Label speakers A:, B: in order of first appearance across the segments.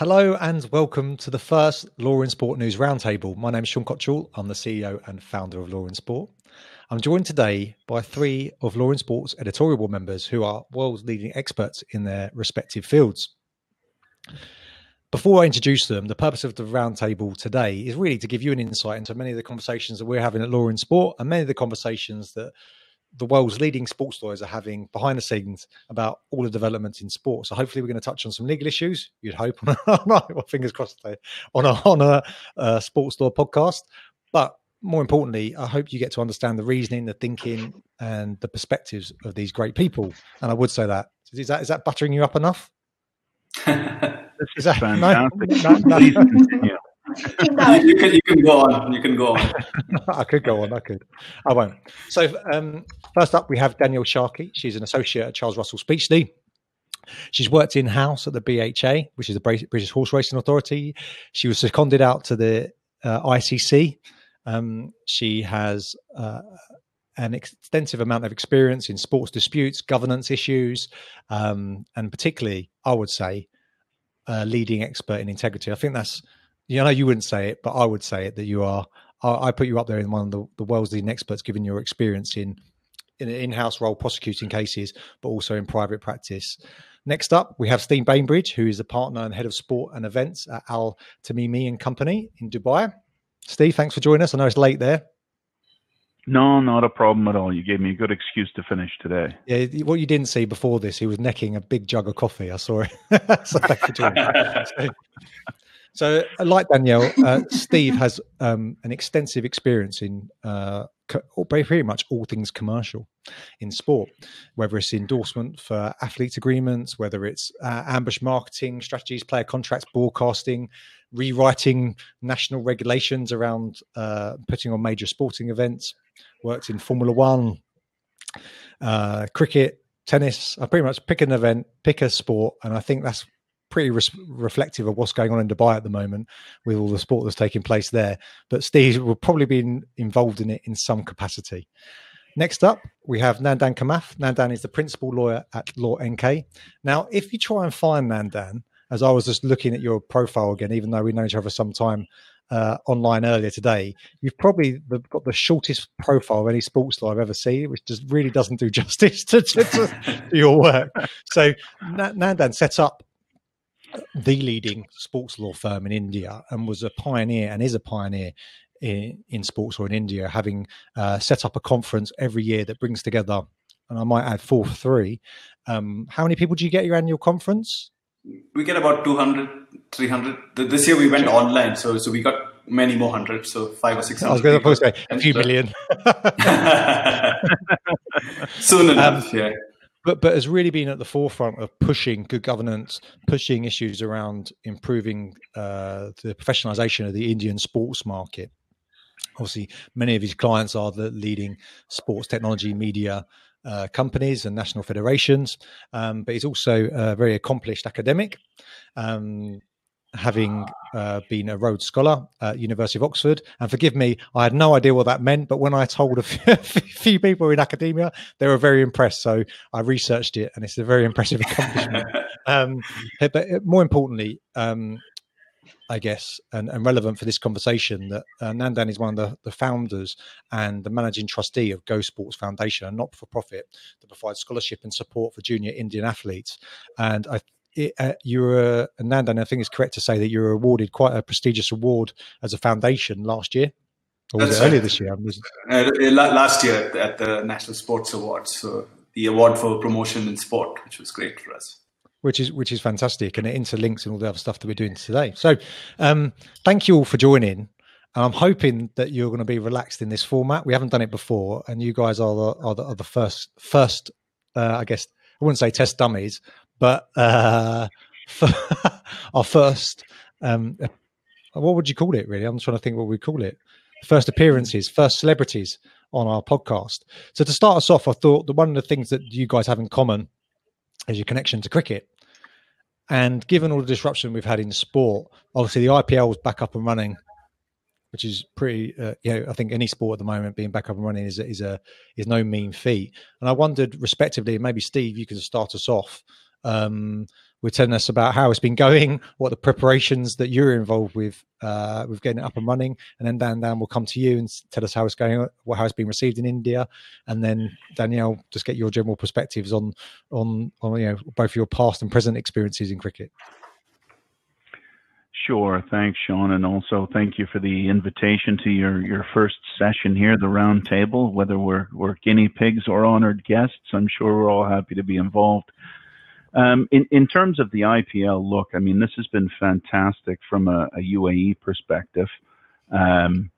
A: Hello and welcome to the first Law in Sport News Roundtable. My name is Sean Cottrell. I'm the CEO and founder of Law in Sport. I'm joined today by three of Law in Sport's editorial board members who are world's leading experts in their respective fields. Before I introduce them, the purpose of the roundtable today is really to give you an insight into many of the conversations that we're having at Law in Sport and many of the conversations that the world's leading sports lawyers are having behind the scenes about all the developments in sport. So hopefully we're going to touch on some legal issues. You'd hope, well, fingers crossed, on a on a, a sports law podcast. But more importantly, I hope you get to understand the reasoning, the thinking, and the perspectives of these great people. And I would say that is that is that buttering you up enough?
B: is that fantastic? No, no, no
C: you, can, you can go on. You can go on.
A: I could go on. I could. I won't. So, um, first up, we have Danielle Sharkey. She's an associate at Charles Russell Speechley. She's worked in house at the BHA, which is the British Horse Racing Authority. She was seconded out to the uh, ICC. Um, she has uh, an extensive amount of experience in sports disputes, governance issues, um, and particularly, I would say, a leading expert in integrity. I think that's you know you wouldn't say it, but I would say it that you are. I, I put you up there in one of the, the world's leading experts, given your experience in in an in-house role prosecuting cases, but also in private practice. Next up, we have Steve Bainbridge, who is a partner and head of sport and events at Al Tamimi and Company in Dubai. Steve, thanks for joining us. I know it's late there.
B: No, not a problem at all. You gave me a good excuse to finish today.
A: Yeah, what you didn't see before this, he was necking a big jug of coffee. I saw it. so thanks for joining. so, so, uh, like Danielle, uh, Steve has um, an extensive experience in uh, co- pretty much all things commercial in sport, whether it's endorsement for athletes agreements, whether it's uh, ambush marketing strategies, player contracts, broadcasting, rewriting national regulations around uh, putting on major sporting events. Worked in Formula One, uh, cricket, tennis. I pretty much pick an event, pick a sport, and I think that's pretty reflective of what's going on in Dubai at the moment with all the sport that's taking place there. But Steve will probably be involved in it in some capacity. Next up, we have Nandan Kamath. Nandan is the principal lawyer at Law NK. Now, if you try and find Nandan, as I was just looking at your profile again, even though we know each other some time uh, online earlier today, you've probably got the shortest profile of any sports law I've ever seen, which just really doesn't do justice to, to, to your work. So Nandan set up the leading sports law firm in India and was a pioneer and is a pioneer in, in sports law in India, having uh, set up a conference every year that brings together, and I might add four three. Um, how many people do you get your annual conference?
C: We get about 200, 300. This year we went online, so so we got many more hundreds, so five or six hundred. I was
A: going to say a few million.
C: Soon enough, um, yeah
A: but but has really been at the forefront of pushing good governance, pushing issues around improving uh, the professionalization of the Indian sports market. Obviously, many of his clients are the leading sports technology media uh, companies and national federations, um, but he's also a very accomplished academic. Um, having uh, been a Rhodes Scholar at University of Oxford. And forgive me, I had no idea what that meant, but when I told a few people in academia, they were very impressed. So I researched it, and it's a very impressive accomplishment. um, but more importantly, um, I guess, and, and, relevant for this conversation, that uh, Nandan is one of the, the, founders and the managing trustee of Go Sports Foundation, a not for profit that provides scholarship and support for junior Indian athletes. And I it, uh, you were Nandan. I think it's correct to say that you were awarded quite a prestigious award as a foundation last year, or was That's it earlier this year?
C: Uh, last year at the National Sports Awards, so the award for promotion in sport, which was great for us.
A: Which is which is fantastic, and it interlinks and all the other stuff that we're doing today. So, um, thank you all for joining. And I'm hoping that you're going to be relaxed in this format. We haven't done it before, and you guys are the are the, are the first first. Uh, I guess I wouldn't say test dummies, but uh, our first, um, what would you call it? Really, I'm trying to think what we call it. First appearances, first celebrities on our podcast. So to start us off, I thought that one of the things that you guys have in common is your connection to cricket. And given all the disruption we've had in sport, obviously the IPL was back up and running, which is pretty. Uh, you know, I think any sport at the moment being back up and running is is a is no mean feat. And I wondered, respectively, maybe Steve, you can start us off um, were telling us about how it's been going, what the preparations that you're involved with, uh, with getting it up and running, and then Nandan will come to you and tell us how it's going, how it's been received in India, and then Danielle just get your general perspectives on on on you know both your past and present experiences in cricket.
B: Sure. Thanks, Sean. And also thank you for the invitation to your, your first session here, the round table, whether we're, we're guinea pigs or honored guests. I'm sure we're all happy to be involved. Um, in, in terms of the IPL look, I mean, this has been fantastic from a, a UAE perspective. Um,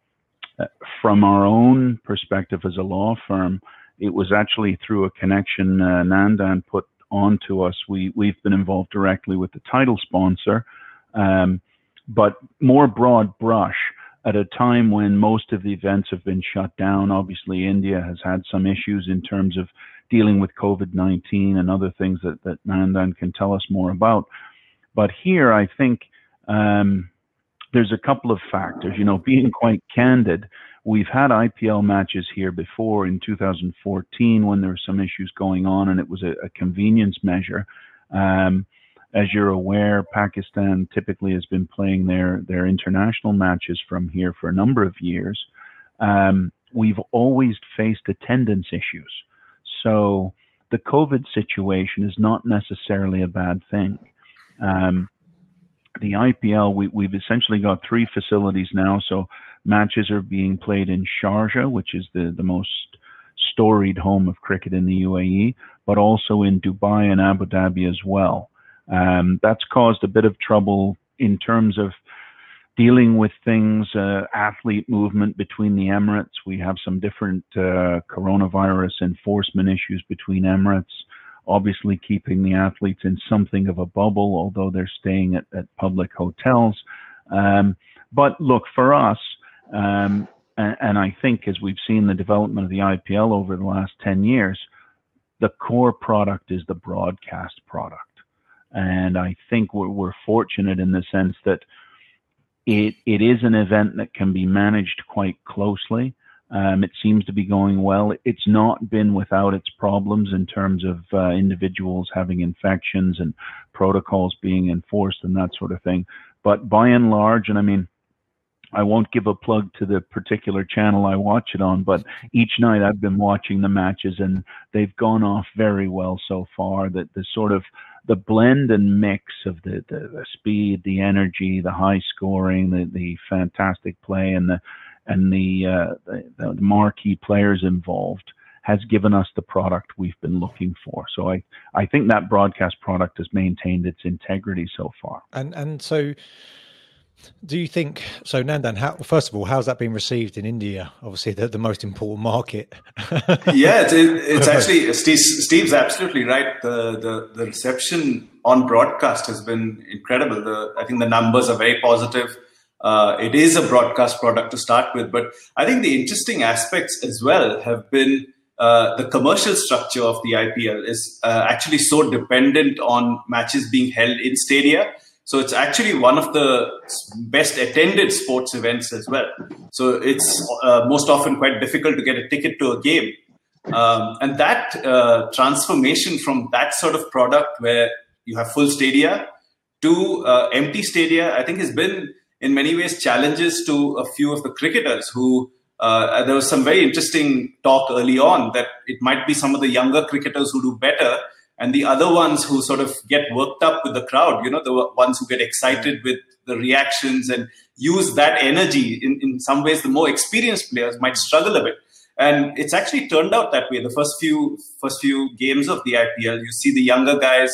B: from our own perspective as a law firm, it was actually through a connection uh, Nandan put onto us. We, we've been involved directly with the title sponsor. Um, but more broad brush at a time when most of the events have been shut down. Obviously, India has had some issues in terms of dealing with COVID 19 and other things that, that Nandan can tell us more about. But here, I think um, there's a couple of factors. You know, being quite candid, we've had IPL matches here before in 2014 when there were some issues going on and it was a, a convenience measure. Um, as you're aware, Pakistan typically has been playing their their international matches from here for a number of years. Um, we've always faced attendance issues, so the COVID situation is not necessarily a bad thing. Um, the IPL, we, we've essentially got three facilities now. So matches are being played in Sharjah, which is the, the most storied home of cricket in the UAE, but also in Dubai and Abu Dhabi as well. Um, that's caused a bit of trouble in terms of dealing with things, uh, athlete movement between the Emirates. We have some different uh, coronavirus enforcement issues between Emirates. Obviously, keeping the athletes in something of a bubble, although they're staying at, at public hotels. Um, but look, for us, um, and, and I think as we've seen the development of the IPL over the last 10 years, the core product is the broadcast product. And I think we're, we're fortunate in the sense that it, it is an event that can be managed quite closely. Um, it seems to be going well. It's not been without its problems in terms of uh, individuals having infections and protocols being enforced and that sort of thing. But by and large, and I mean, I won't give a plug to the particular channel I watch it on, but each night I've been watching the matches and they've gone off very well so far. That the sort of the blend and mix of the, the, the speed, the energy, the high scoring, the, the fantastic play, and the and the, uh, the, the marquee players involved has given us the product we've been looking for. So I, I think that broadcast product has maintained its integrity so far.
A: And and so do you think so, Nandan? How, first of all, how's that been received in India? Obviously, the, the most important market.
C: yeah, it's, it's actually Steve, Steve's absolutely right. The, the the reception on broadcast has been incredible. The, I think the numbers are very positive. Uh, it is a broadcast product to start with, but I think the interesting aspects as well have been uh, the commercial structure of the IPL is uh, actually so dependent on matches being held in stadia so it's actually one of the best attended sports events as well. So it's uh, most often quite difficult to get a ticket to a game. Um, and that uh, transformation from that sort of product where you have full stadia to uh, empty stadia, I think has been in many ways challenges to a few of the cricketers who uh, there was some very interesting talk early on that it might be some of the younger cricketers who do better and the other ones who sort of get worked up with the crowd, you know, the ones who get excited with the reactions and use that energy. In, in some ways, the more experienced players might struggle a bit. And it's actually turned out that way. The first few first few games of the IPL, you see the younger guys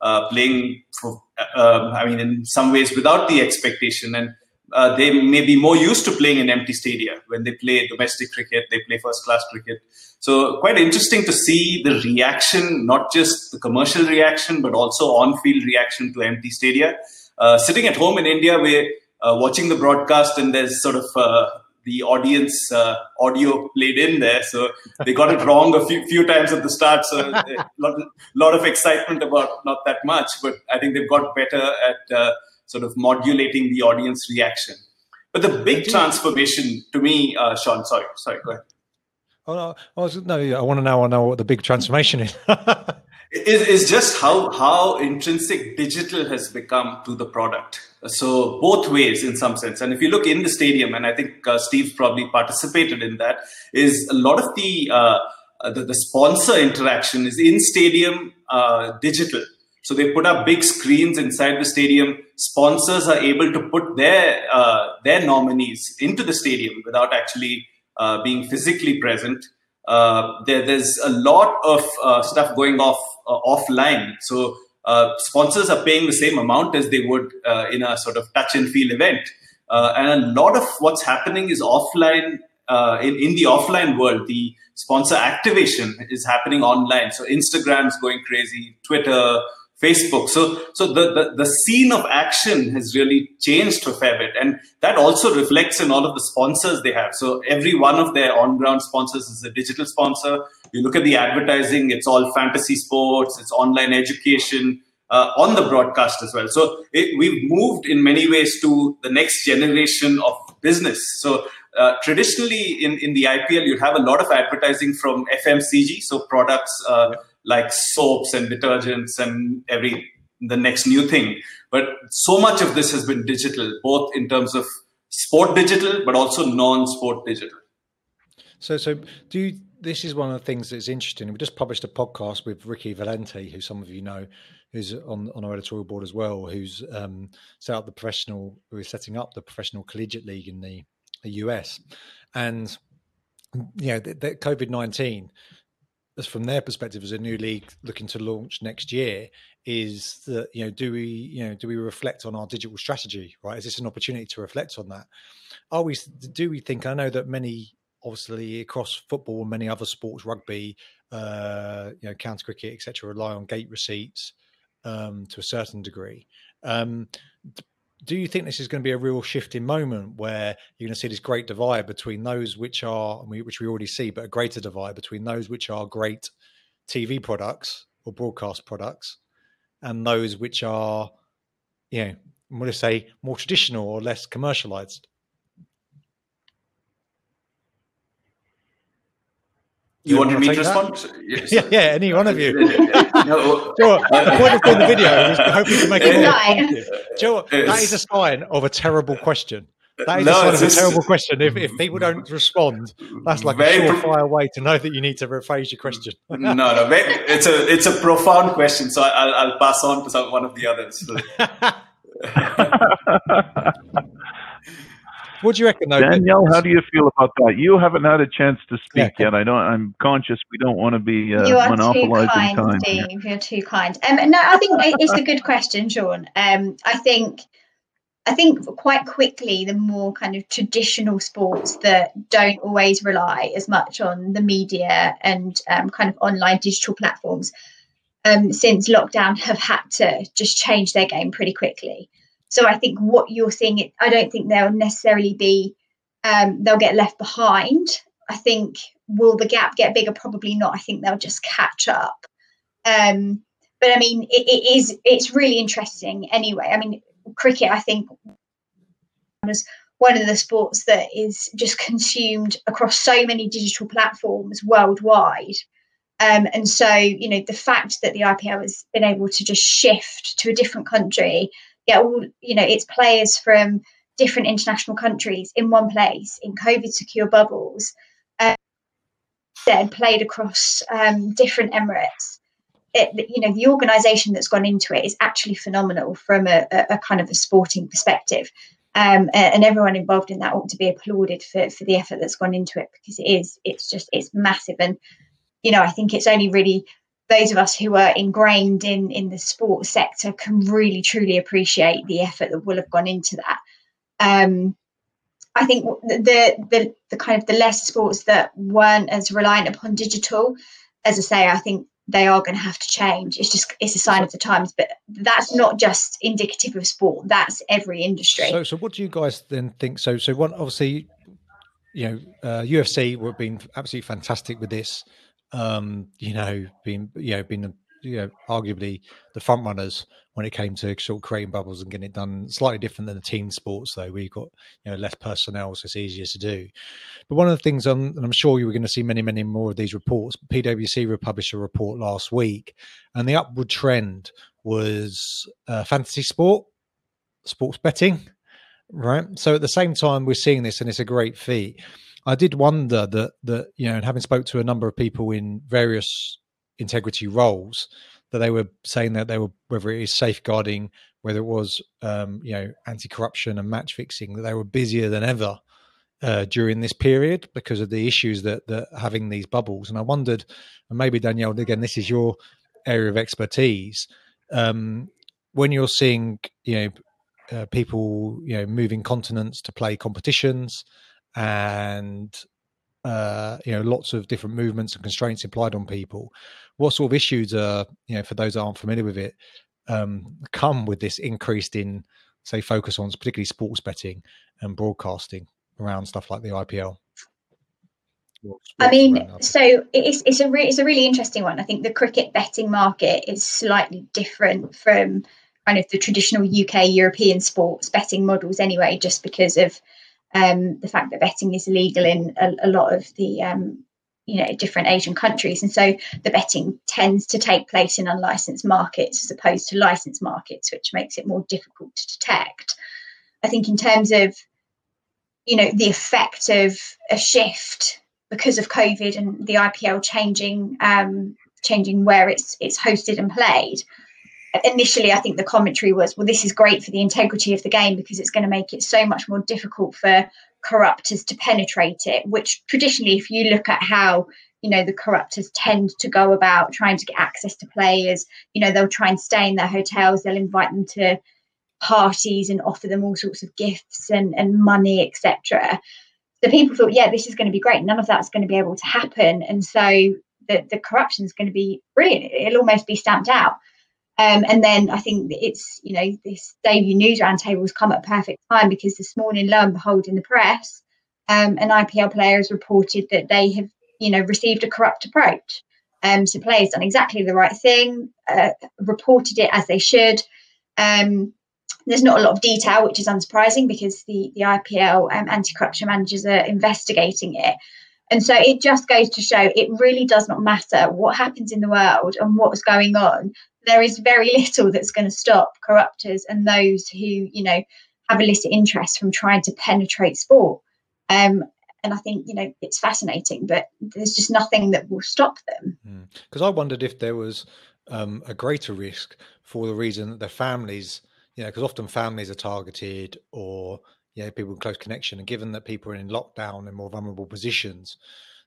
C: uh, playing for, uh, I mean, in some ways without the expectation, and uh, they may be more used to playing in empty stadia when they play domestic cricket, they play first class cricket. So quite interesting to see the reaction, not just the commercial reaction, but also on-field reaction to empty stadia. Uh, sitting at home in India, we're uh, watching the broadcast, and there's sort of uh, the audience uh, audio played in there. So they got it wrong a few, few times at the start. So a lot, lot of excitement about not that much, but I think they've got better at uh, sort of modulating the audience reaction. But the big transformation to me, uh, Sean, sorry, sorry, go ahead.
A: Oh no, I was, no, I want to know. I know what the big transformation is.
C: is, is just how how intrinsic digital has become to the product. So both ways, in some sense. And if you look in the stadium, and I think uh, Steve's probably participated in that, is a lot of the uh, the, the, sponsor interaction is in stadium uh, digital. So they put up big screens inside the stadium. Sponsors are able to put their uh, their nominees into the stadium without actually uh, being physically present. Uh, there, there's a lot of uh, stuff going off uh, offline. So uh, sponsors are paying the same amount as they would in a sort of touch and feel event. and a lot of what's happening is offline. in, in the offline world, the sponsor activation is happening online. So Instagram's going crazy, Twitter, Facebook. So, so the, the, the, scene of action has really changed a fair bit. And that also reflects in all of the sponsors they have. So every one of their on ground sponsors is a digital sponsor. You look at the advertising, it's all fantasy sports, it's online education. Uh, on the broadcast as well. So it, we've moved in many ways to the next generation of business. So uh, traditionally in, in the IPL, you'd have a lot of advertising from FMCG, so products uh, like soaps and detergents and every the next new thing. But so much of this has been digital, both in terms of sport digital, but also non-sport digital.
A: So, so do you, this is one of the things that's interesting. We just published a podcast with Ricky Valente, who some of you know, who's on, on our editorial board as well, who's um, set up the professional, who is setting up the professional collegiate league in the, the US, and you know, the, COVID nineteen from their perspective as a new league looking to launch next year is that you know do we you know do we reflect on our digital strategy right? Is this an opportunity to reflect on that? Are we do we think i know that many obviously across football and many other sports rugby uh you know county cricket etc rely on gate receipts um to a certain degree. Um do you think this is going to be a real shifting moment where you're going to see this great divide between those which are, which we already see, but a greater divide between those which are great TV products or broadcast products and those which are, you know, I'm going to say more traditional or less commercialized?
C: You, wanted me to respond?
A: Yes. yeah, yeah, any one of you. no, sure. The point of the video was hoping to make it more Joe, that is a sign of a terrible question. That is no, a sign of a terrible question. If, if people don't respond, that's like a surefire way to know that you need to rephrase your question.
C: no, no, it's a it's a profound question. So I'll, I'll pass on to some, one of the others.
A: What do you reckon, though?
B: Danielle, how do you feel about that? You haven't had a chance to speak yeah, yet. I don't. I'm conscious we don't want to be uh,
D: you are
B: monopolizing
D: too kind,
B: time.
D: Steve. You're too kind. Um, no, I think it's a good question, Sean. Um, I think. I think quite quickly, the more kind of traditional sports that don't always rely as much on the media and um, kind of online digital platforms um, since lockdown have had to just change their game pretty quickly. So I think what you're seeing, I don't think they'll necessarily be, um, they'll get left behind. I think will the gap get bigger? Probably not. I think they'll just catch up. Um, but I mean, it, it is it's really interesting anyway. I mean, cricket, I think, was one of the sports that is just consumed across so many digital platforms worldwide. Um, and so, you know, the fact that the IPL has been able to just shift to a different country get all you know its players from different international countries in one place in COVID secure bubbles. Uh, then played across um, different Emirates. It, you know the organisation that's gone into it is actually phenomenal from a, a, a kind of a sporting perspective, um, and everyone involved in that ought to be applauded for, for the effort that's gone into it because it is it's just it's massive and you know I think it's only really those of us who are ingrained in in the sports sector can really truly appreciate the effort that will have gone into that. Um, I think the, the the kind of the less sports that weren't as reliant upon digital, as I say, I think they are going to have to change. It's just it's a sign of the times, but that's not just indicative of sport. That's every industry.
A: So, so what do you guys then think? So, so one obviously, you know, uh, UFC have been absolutely fantastic with this um, you know, being you know being you know arguably the front runners when it came to sort of creating bubbles and getting it done. Slightly different than the team sports though, where you've got you know less personnel, so it's easier to do. But one of the things, um, and I'm sure you were going to see many, many more of these reports. PwC published a report last week, and the upward trend was uh, fantasy sport, sports betting, right? So at the same time, we're seeing this, and it's a great feat. I did wonder that that you know, and having spoke to a number of people in various integrity roles, that they were saying that they were whether it is safeguarding, whether it was um, you know anti-corruption and match fixing, that they were busier than ever uh, during this period because of the issues that that having these bubbles. And I wondered, and maybe Danielle, again, this is your area of expertise. Um, when you're seeing you know uh, people you know moving continents to play competitions and uh, you know lots of different movements and constraints implied on people. What sort of issues are you know for those that aren't familiar with it um, come with this increased in say focus on particularly sports betting and broadcasting around stuff like the IPL
D: I mean, so it's it's a re- it's a really interesting one. I think the cricket betting market is slightly different from kind of the traditional UK European sports betting models, anyway, just because of um, the fact that betting is illegal in a, a lot of the um, you know different Asian countries, and so the betting tends to take place in unlicensed markets as opposed to licensed markets, which makes it more difficult to detect. I think in terms of you know the effect of a shift because of COVID and the IPL changing um, changing where it's it's hosted and played initially, I think the commentary was, well, this is great for the integrity of the game because it's going to make it so much more difficult for corruptors to penetrate it. Which traditionally, if you look at how you know the corruptors tend to go about trying to get access to players, you know they'll try and stay in their hotels, they'll invite them to parties and offer them all sorts of gifts and, and money, etc. So people thought, yeah, this is going to be great. None of that's going to be able to happen, and so the the corruption is going to be brilliant. It'll almost be stamped out. Um, and then I think it's, you know, this debut news roundtable has come at a perfect time because this morning, lo and behold, in the press, um, an IPL player has reported that they have, you know, received a corrupt approach. Um, so players done exactly the right thing, uh, reported it as they should. Um, there's not a lot of detail, which is unsurprising because the, the IPL um, anti-corruption managers are investigating it. And so it just goes to show it really does not matter what happens in the world and what's going on there is very little that's going to stop corruptors and those who, you know, have illicit interest from trying to penetrate sport. Um, and I think you know it's fascinating, but there's just nothing that will stop them.
A: Because mm. I wondered if there was um, a greater risk for the reason that their families, you know, because often families are targeted or you know people in close connection, and given that people are in lockdown and more vulnerable positions,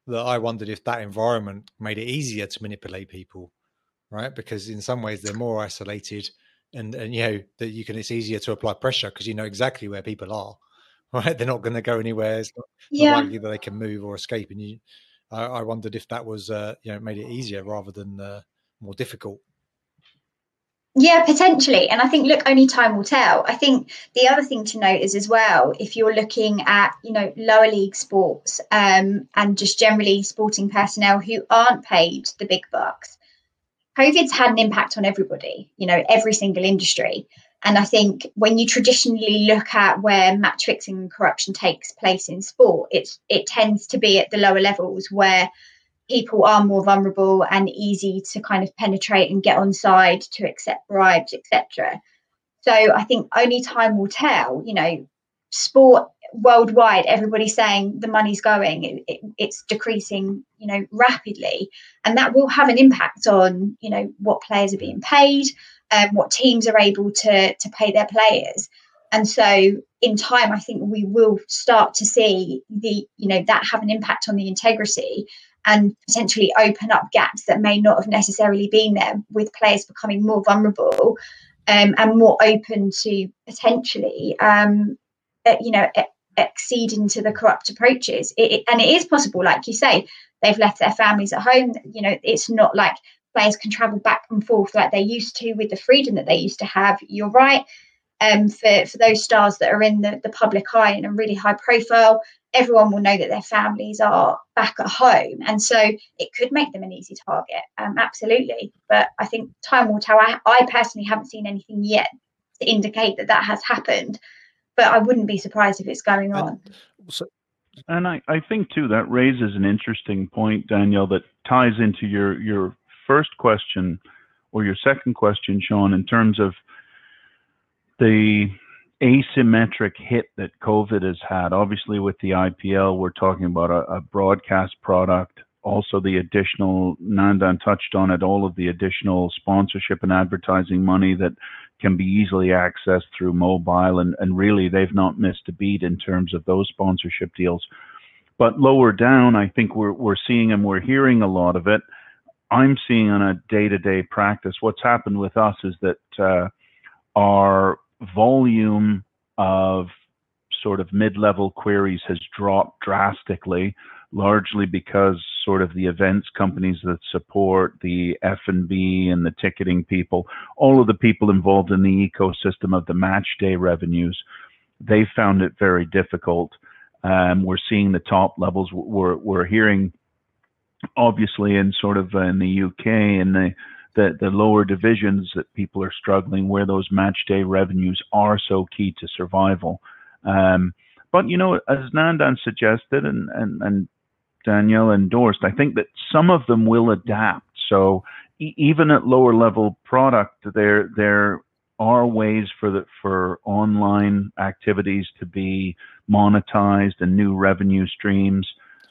A: that I wondered if that environment made it easier to manipulate people right? Because in some ways they're more isolated, and and you know that you can it's easier to apply pressure because you know exactly where people are, right? They're not going to go anywhere. It's not, yeah. not likely that they can move or escape. And you, I, I wondered if that was uh, you know made it easier rather than uh, more difficult.
D: Yeah, potentially. And I think, look, only time will tell. I think the other thing to note is as well, if you're looking at, you know, lower league sports um, and just generally sporting personnel who aren't paid the big bucks, COVID's had an impact on everybody, you know, every single industry. And I think when you traditionally look at where match fixing and corruption takes place in sport, it's it tends to be at the lower levels where people are more vulnerable and easy to kind of penetrate and get on side to accept bribes, etc. So I think only time will tell. You know, sport worldwide everybody's saying the money's going it, it, it's decreasing you know rapidly. And that will have an impact on you know what players are being paid and um, what teams are able to to pay their players. And so in time i think we will start to see the you know that have an impact on the integrity and potentially open up gaps that may not have necessarily been there with players becoming more vulnerable um, and more open to potentially um, uh, you know accede into the corrupt approaches. It, it, and it is possible, like you say, they've left their families at home. You know, it's not like players can travel back and forth like they used to with the freedom that they used to have. You're right. um, for, for those stars that are in the, the public eye and are really high profile, everyone will know that their families are back at home. And so it could make them an easy target. Um, absolutely. But I think time will tell. I, I personally haven't seen anything yet to indicate that that has happened. But I wouldn't be surprised if it's going on.
B: So, and I, I think too that raises an interesting point, Danielle, that ties into your your first question or your second question, Sean, in terms of the asymmetric hit that COVID has had. Obviously, with the IPL, we're talking about a, a broadcast product. Also, the additional, Nandan touched on it, all of the additional sponsorship and advertising money that can be easily accessed through mobile. And, and really, they've not missed a beat in terms of those sponsorship deals. But lower down, I think we're, we're seeing and we're hearing a lot of it. I'm seeing on a day to day practice, what's happened with us is that uh, our volume of sort of mid-level queries has dropped drastically, largely because sort of the events companies that support the F&B and the ticketing people, all of the people involved in the ecosystem of the match day revenues, they found it very difficult. Um, we're seeing the top levels. We're we're hearing, obviously, in sort of in the UK and the the, the lower divisions that people are struggling where those match day revenues are so key to survival. Um, but you know, as Nandan suggested and, and, and Danielle endorsed, I think that some of them will adapt. So e- even at lower level product, there there are ways for the for online activities to be monetized and new revenue streams.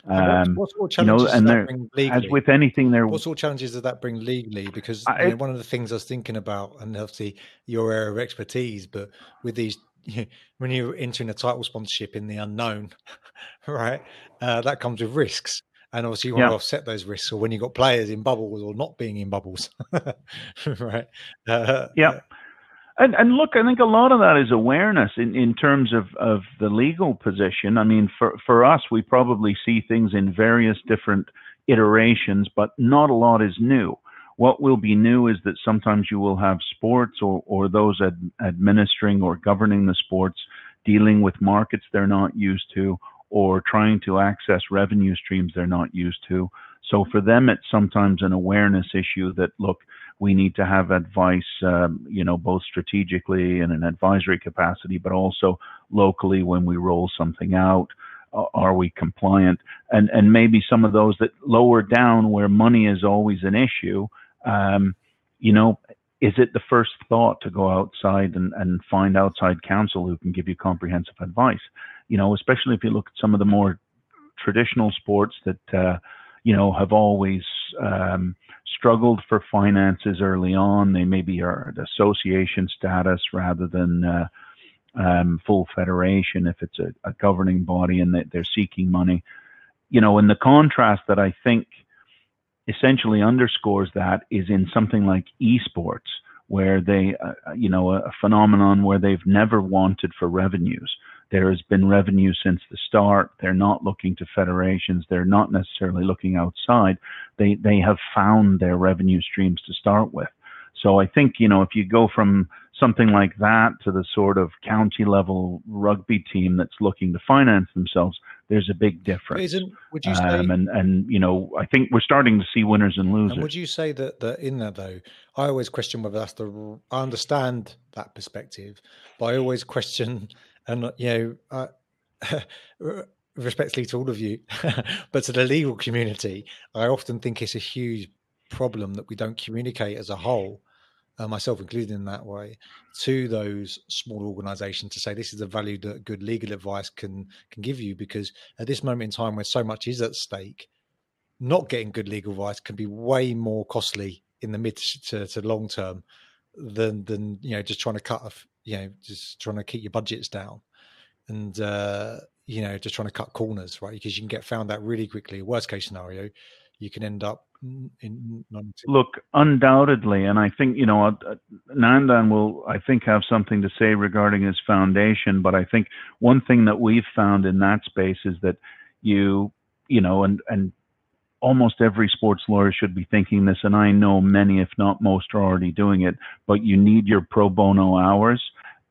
A: Um, what, what you know, and there,
B: as with anything, there.
A: What sort of challenges does that bring legally? Because I, you know, one of the things I was thinking about, and obviously your area of expertise, but with these, when you're entering a title sponsorship in the unknown, right, uh, that comes with risks, and obviously you want yeah. to offset those risks. Or when you've got players in bubbles or not being in bubbles, right?
B: Uh, yeah. And, and look, I think a lot of that is awareness in, in terms of, of the legal position. I mean, for, for us, we probably see things in various different iterations, but not a lot is new. What will be new is that sometimes you will have sports or, or those ad, administering or governing the sports dealing with markets they're not used to or trying to access revenue streams they're not used to. So for them, it's sometimes an awareness issue that, look, we need to have advice, um, you know, both strategically in an advisory capacity, but also locally when we roll something out. Are we compliant? And and maybe some of those that lower down where money is always an issue. Um, you know, is it the first thought to go outside and, and find outside counsel who can give you comprehensive advice? You know, especially if you look at some of the more traditional sports that uh, you know have always um, struggled for finances early on. They maybe are at association status rather than uh, um, full federation if it's a, a governing body and they, they're seeking money. You know, and the contrast that I think essentially underscores that is in something like esports, where they, uh, you know, a, a phenomenon where they've never wanted for revenues. There has been revenue since the start. They're not looking to federations. They're not necessarily looking outside. They they have found their revenue streams to start with. So I think you know if you go from something like that to the sort of county level rugby team that's looking to finance themselves, there's a big difference.
A: would you say? Um,
B: and and you know I think we're starting to see winners and losers. And
A: would you say that that in that though, I always question whether that's the. I understand that perspective, but I always question and you know, uh, respectfully to all of you, but to the legal community, I often think it's a huge problem that we don't communicate as a whole, uh, myself included in that way, to those small organisations to say this is a value that good legal advice can can give you. Because at this moment in time, where so much is at stake, not getting good legal advice can be way more costly in the mid to, to long term than than you know just trying to cut a, you know just trying to keep your budgets down and uh you know just trying to cut corners right because you can get found out really quickly worst case scenario you can end up in
B: look undoubtedly and i think you know uh, uh, nandan will i think have something to say regarding his foundation but i think one thing that we've found in that space is that you you know and and almost every sports lawyer should be thinking this, and I know many, if not most, are already doing it. But you need your pro bono hours,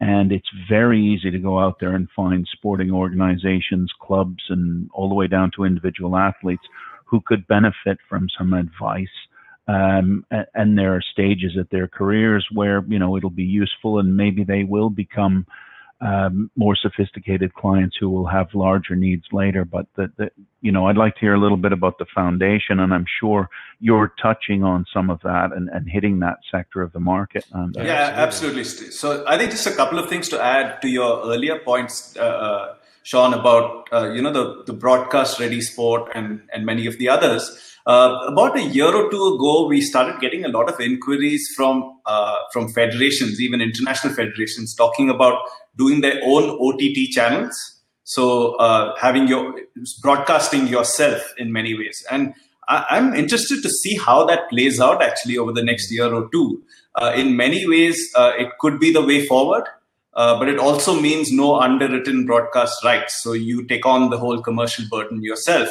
B: And it's very easy to go out there and find sporting organizations, clubs, and all the way down to individual athletes who could benefit from some advice. Um, and there are stages at their careers where you know it'll be useful, and maybe they will become um, more sophisticated clients who will have larger needs later. But that, that, you know, I'd like to hear a little bit about the foundation, and I'm sure you're touching on some of that and, and hitting that sector of the market.
C: Um, yeah, absolutely. absolutely. So I think just a couple of things to add to your earlier points, uh, uh, Sean, about uh, you know the the broadcast ready sport and and many of the others. Uh, about a year or two ago, we started getting a lot of inquiries from uh, from federations, even international federations, talking about doing their own OTT channels. So uh, having your broadcasting yourself in many ways, and I, am interested to see how that plays out actually over the next year or two. Uh, in many ways, uh, it could be the way forward. Uh, but it also means no underwritten broadcast rights. So you take on the whole commercial burden yourself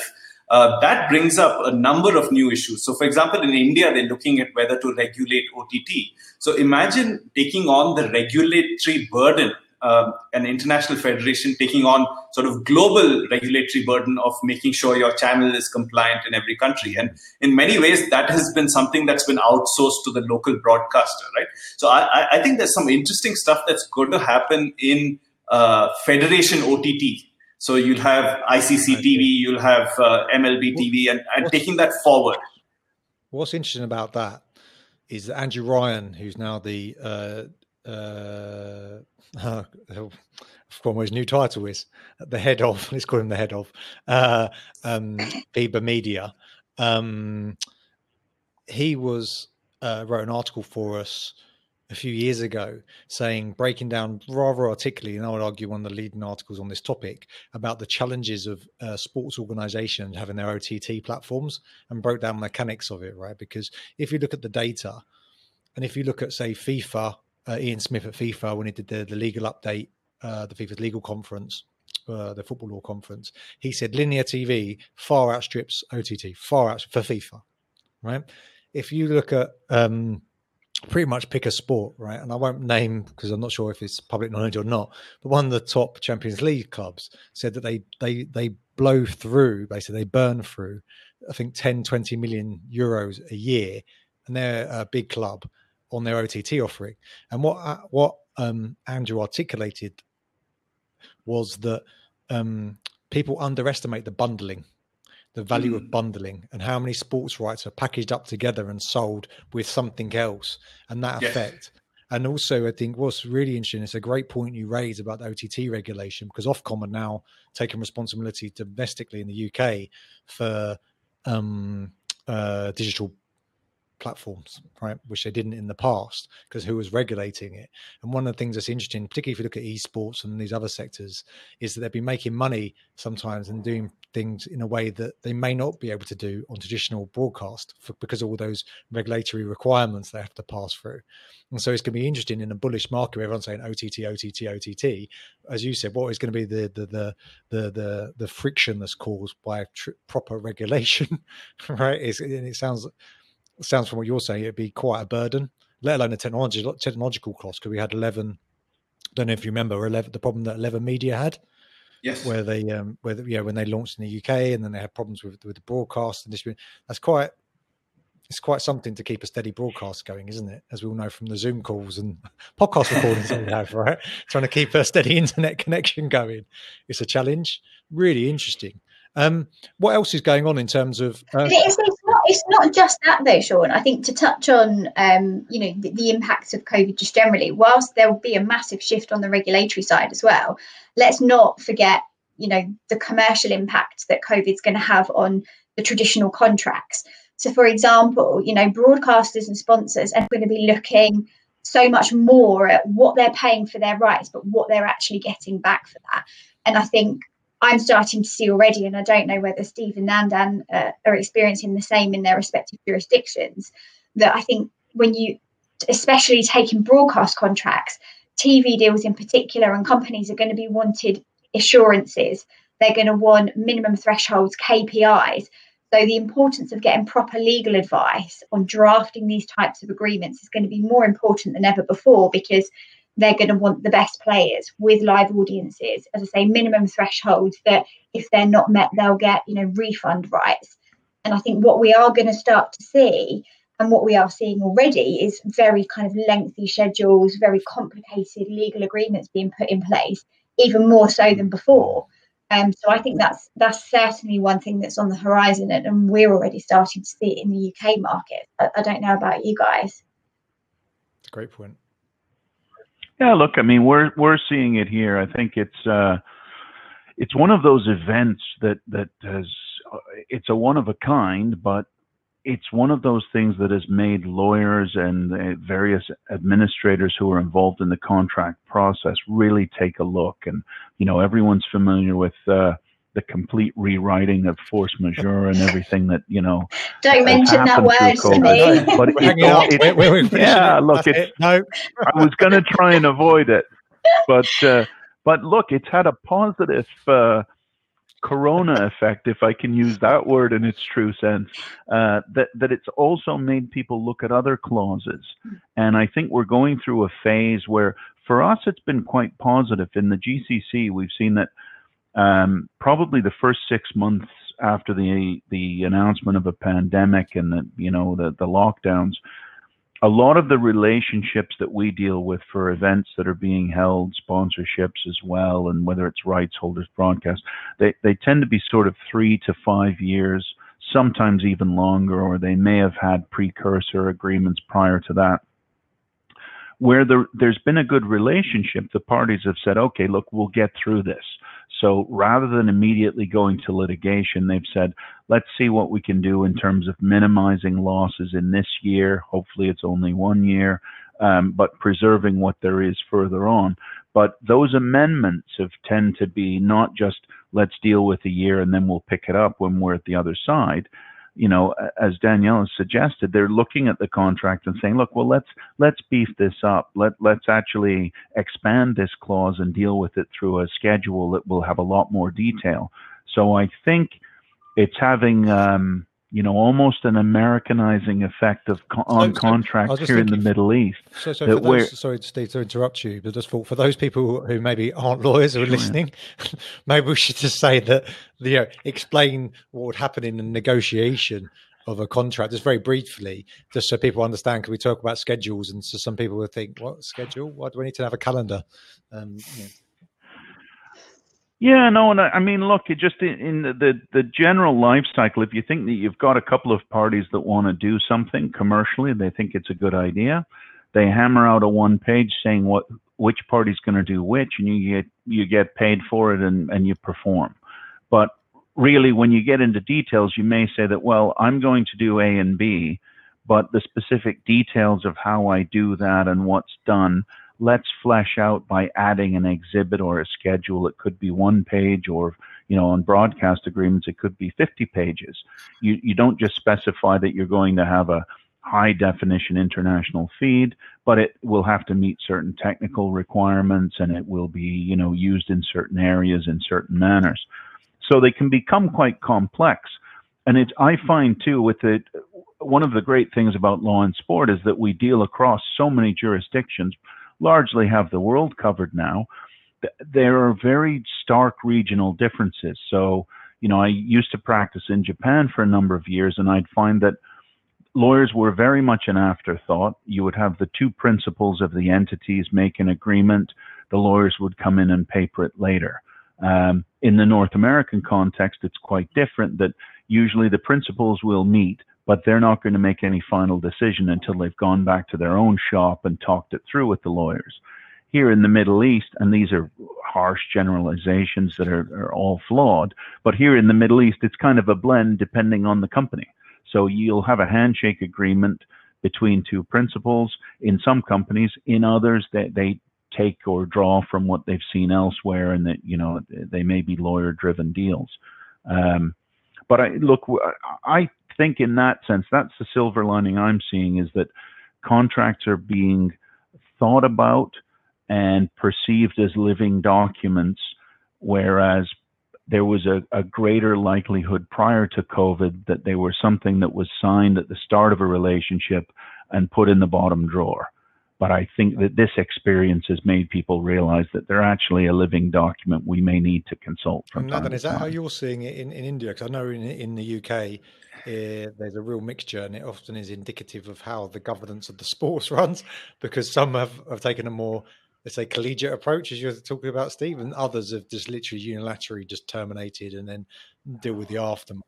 C: uh, that brings up a number of new issues. So, for example, in India, they're looking at whether to regulate OTT. So, imagine taking on the regulatory burden, uh, an international federation taking on sort of global regulatory burden of making sure your channel is compliant in every country. And in many ways, that has been something that's been outsourced to the local broadcaster, right? So, I, I think there's some interesting stuff that's going to happen in uh, federation OTT so you'll have ICC TV, you'll have uh, MLB TV, and, and taking that forward.
A: What's interesting about that is that Andrew Ryan, who's now the uh, uh, I forgot what his new title is, the head of, let's call him the head of uh, um, FIBA Media. Um, he was uh, wrote an article for us a few years ago saying, breaking down rather articulately, and I would argue one of the leading articles on this topic about the challenges of uh, sports organizations having their OTT platforms and broke down mechanics of it, right? Because if you look at the data, and if you look at, say, FIFA, uh, Ian Smith at FIFA, when he did the, the legal update, uh, the FIFA's legal conference, uh, the football law conference, he said linear TV far outstrips OTT, far out for FIFA, right? If you look at um, pretty much pick a sport, right? And I won't name because I'm not sure if it's public knowledge or not. But one of the top Champions League clubs said that they they they blow through, basically they burn through, I think 10, 20 million euros a year, and they're a big club on their OTT offering. And what uh, what um, Andrew articulated was that um, people underestimate the bundling the value mm. of bundling and how many sports rights are packaged up together and sold with something else and that yes. effect. And also, I think what's really interesting, it's a great point you raise about the OTT regulation because Ofcom are now taking responsibility domestically in the UK for um, uh, digital platforms, right? Which they didn't in the past because who was regulating it? And one of the things that's interesting, particularly if you look at esports and these other sectors, is that they've been making money sometimes and doing things in a way that they may not be able to do on traditional broadcast for, because of all those regulatory requirements they have to pass through. And so it's going to be interesting in a bullish market where everyone's saying OTT, OTT, OTT. As you said, what is going to be the the the the the, the friction that's caused by tr- proper regulation, right? It's, it sounds sounds from what you're saying, it'd be quite a burden, let alone a technology, technological cost. Because we had 11, I don't know if you remember 11, the problem that 11 Media had.
C: Yes.
A: Where they, um, where yeah, when they launched in the UK, and then they had problems with with the broadcast and distribution. That's quite it's quite something to keep a steady broadcast going, isn't it? As we all know from the Zoom calls and podcast recordings that we have, right? Trying to keep a steady internet connection going. It's a challenge. Really interesting. Um, what else is going on in terms of?
D: Uh, it's, it's, not, it's not just that though, Sean. I think to touch on, um, you know, the, the impacts of COVID just generally. Whilst there will be a massive shift on the regulatory side as well, let's not forget, you know, the commercial impact that COVID is going to have on the traditional contracts. So, for example, you know, broadcasters and sponsors are going to be looking so much more at what they're paying for their rights, but what they're actually getting back for that. And I think I'm starting to see already, and I don't know whether Steve and Nandan uh, are experiencing the same in their respective jurisdictions, that I think when you, especially taking broadcast contracts, TV deals in particular, and companies are going to be wanted assurances. They're going to want minimum thresholds, KPIs. So the importance of getting proper legal advice on drafting these types of agreements is going to be more important than ever before because they're going to want the best players with live audiences. As I say, minimum thresholds that if they're not met, they'll get you know refund rights. And I think what we are going to start to see and what we are seeing already is very kind of lengthy schedules, very complicated legal agreements being put in place, even more so than before. Um, so I think that's that's certainly one thing that's on the horizon, and, and we're already starting to see it in the UK market. I, I don't know about you guys.
A: Great point.
B: Yeah, look, I mean, we're we're seeing it here. I think it's uh, it's one of those events that that has uh, it's a one of a kind, but it's one of those things that has made lawyers and uh, various administrators who are involved in the contract process really take a look. And you know, everyone's familiar with uh, the complete rewriting of force majeure and everything that you know.
D: Don't mention that word to me.
B: But it, yeah, look, it's, it. no. I was going to try and avoid it, but uh, but look, it's had a positive. Uh, corona effect, if I can use that word in its true sense, uh, that that it's also made people look at other clauses, and I think we're going through a phase where, for us, it's been quite positive. In the GCC, we've seen that um, probably the first six months after the the announcement of a pandemic and the you know the the lockdowns a lot of the relationships that we deal with for events that are being held, sponsorships as well, and whether it's rights holders, broadcast, they, they tend to be sort of three to five years, sometimes even longer, or they may have had precursor agreements prior to that. Where there, there's been a good relationship, the parties have said, okay, look, we'll get through this. So rather than immediately going to litigation, they've said, let's see what we can do in terms of minimizing losses in this year. Hopefully, it's only one year, um, but preserving what there is further on. But those amendments have tend to be not just let's deal with a year and then we'll pick it up when we're at the other side you know, as Danielle has suggested, they're looking at the contract and saying, look, well, let's let's beef this up. Let let's actually expand this clause and deal with it through a schedule that will have a lot more detail. So I think it's having um, you know, almost an Americanizing effect of co- on so, contracts here in the Middle East.
A: So, so those, sorry, Steve, to interrupt you, but just for, for those people who maybe aren't lawyers who are listening, maybe we should just say that, you know, explain what would happen in a negotiation of a contract, just very briefly, just so people understand. Can we talk about schedules? And so some people would think, what schedule? Why do we need to have a calendar? Um, you know.
B: Yeah, no, and I, I mean, look, it just in, in the, the, the general life cycle, if you think that you've got a couple of parties that want to do something commercially, they think it's a good idea, they hammer out a one page saying what which party's going to do which, and you get you get paid for it and and you perform. But really, when you get into details, you may say that, well, I'm going to do A and B, but the specific details of how I do that and what's done let's flesh out by adding an exhibit or a schedule. It could be one page or, you know, on broadcast agreements, it could be 50 pages. You, you don't just specify that you're going to have a high definition international feed, but it will have to meet certain technical requirements and it will be, you know, used in certain areas in certain manners. So they can become quite complex. And it's, I find too, with it, one of the great things about law and sport is that we deal across so many jurisdictions largely have the world covered now, there are very stark regional differences. So, you know, I used to practice in Japan for a number of years, and I'd find that lawyers were very much an afterthought. You would have the two principals of the entities make an agreement, the lawyers would come in and paper it later. Um, in the North American context, it's quite different that usually the principals will meet but they're not going to make any final decision until they've gone back to their own shop and talked it through with the lawyers. Here in the Middle East, and these are harsh generalizations that are, are all flawed, but here in the Middle East, it's kind of a blend depending on the company. So you'll have a handshake agreement between two principals in some companies. In others, they, they take or draw from what they've seen elsewhere, and that you know they may be lawyer-driven deals. Um, but I look, I think in that sense, that's the silver lining I'm seeing is that contracts are being thought about and perceived as living documents, whereas there was a, a, greater likelihood prior to COVID that they were something that was signed at the start of a relationship and put in the bottom drawer. But I think that this experience has made people realize that they're actually a living document we may need to consult from time
A: Nathan,
B: to
A: is that
B: time.
A: how you're seeing it in, in India? Because I know in, in the UK, uh, there's a real mixture, and it often is indicative of how the governance of the sports runs. Because some have, have taken a more, let's say, collegiate approach, as you're talking about, Steve, and others have just literally unilaterally just terminated and then deal with the aftermath.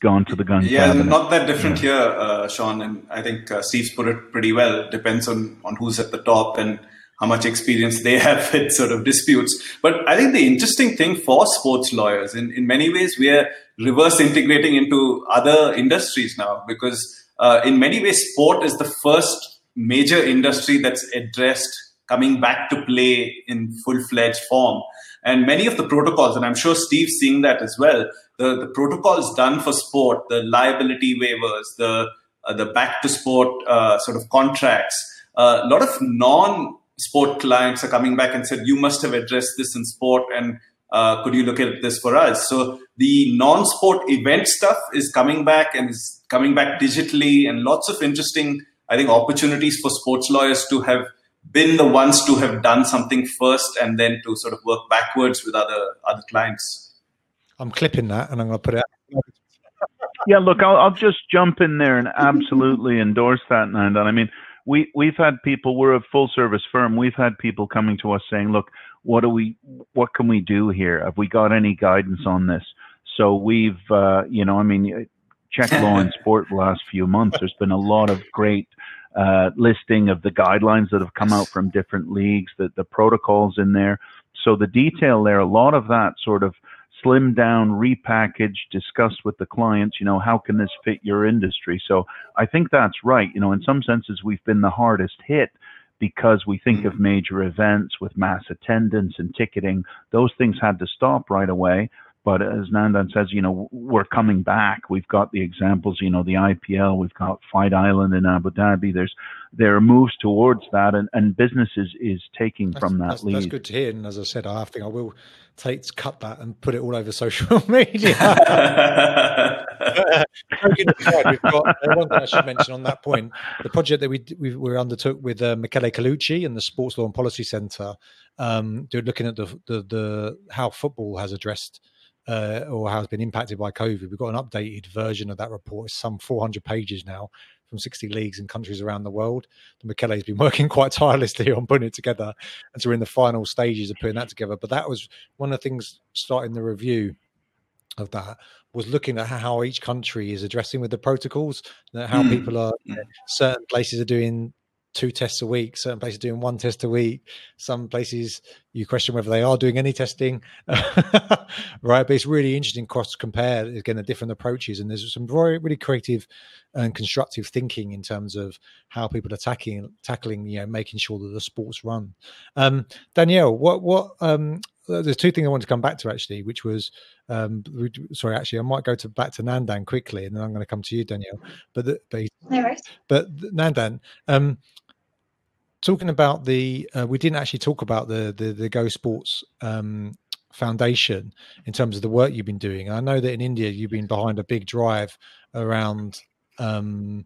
B: Gone to the gun
C: Yeah,
B: cabinet.
C: not that different here, uh, Sean. And I think uh, Steve's put it pretty well. Depends on on who's at the top and how much experience they have with sort of disputes. But I think the interesting thing for sports lawyers, in, in many ways, we are reverse integrating into other industries now because uh, in many ways, sport is the first major industry that's addressed coming back to play in full fledged form. And many of the protocols, and I'm sure Steve's seeing that as well, the, the protocols done for sport, the liability waivers, the uh, the back to sport uh, sort of contracts, a lot of non sport clients are coming back and said, you must have addressed this in sport and uh, could you look at this for us? So the non-sport event stuff is coming back and is coming back digitally and lots of interesting, I think, opportunities for sports lawyers to have been the ones to have done something first and then to sort of work backwards with other other clients.
A: I'm clipping that and I'm going to put it.
B: Yeah, look, I'll, I'll just jump in there and absolutely endorse that, Nandan. I mean, we we've had people. We're a full service firm. We've had people coming to us saying, "Look, what do we? What can we do here? Have we got any guidance on this?" So we've, uh, you know, I mean, check law and sport the last few months. There's been a lot of great uh, listing of the guidelines that have come out from different leagues, the the protocols in there. So the detail there, a lot of that sort of slimmed down, repackaged, discussed with the clients, you know, how can this fit your industry? So I think that's right. You know, in some senses, we've been the hardest hit because we think of mm-hmm. major events with mass attendance and ticketing. Those things had to stop right away. But as Nandan says, you know, we're coming back. We've got the examples, you know, the IPL, we've got Fight Island in Abu Dhabi. There's there are moves towards that, and, and business is, is taking
A: That's,
B: from that
A: that's,
B: lead.
A: that's good to hear. And as I said, I think I will take cut that and put it all over social media. Aside, we've got uh, one thing I should mention on that point: the project that we we, we undertook with uh, Michele Colucci and the Sports Law and Policy Centre, um, looking at the, the the how football has addressed uh, or has been impacted by COVID. We've got an updated version of that report. It's some 400 pages now from 60 leagues and countries around the world. And Michele's been working quite tirelessly on putting it together. And so we're in the final stages of putting that together. But that was one of the things starting the review of that was looking at how each country is addressing with the protocols, how
C: Mm.
A: people are,
C: Mm.
A: certain places are doing two tests a week, certain places doing one test a week, some places you question whether they are doing any testing, right? But it's really interesting cross compare again the different approaches, and there's some very really creative and constructive thinking in terms of how people are tackling tackling you know making sure that the sports run. Um, Danielle, what what um, there's two things I want to come back to actually, which was um, sorry, actually I might go to back to Nandan quickly, and then I'm going to come to you, Danielle. But the, but
D: No worries.
A: but Nandan, um, talking about the, uh, we didn't actually talk about the the, the Go Sports um, Foundation in terms of the work you've been doing. I know that in India you've been behind a big drive around um,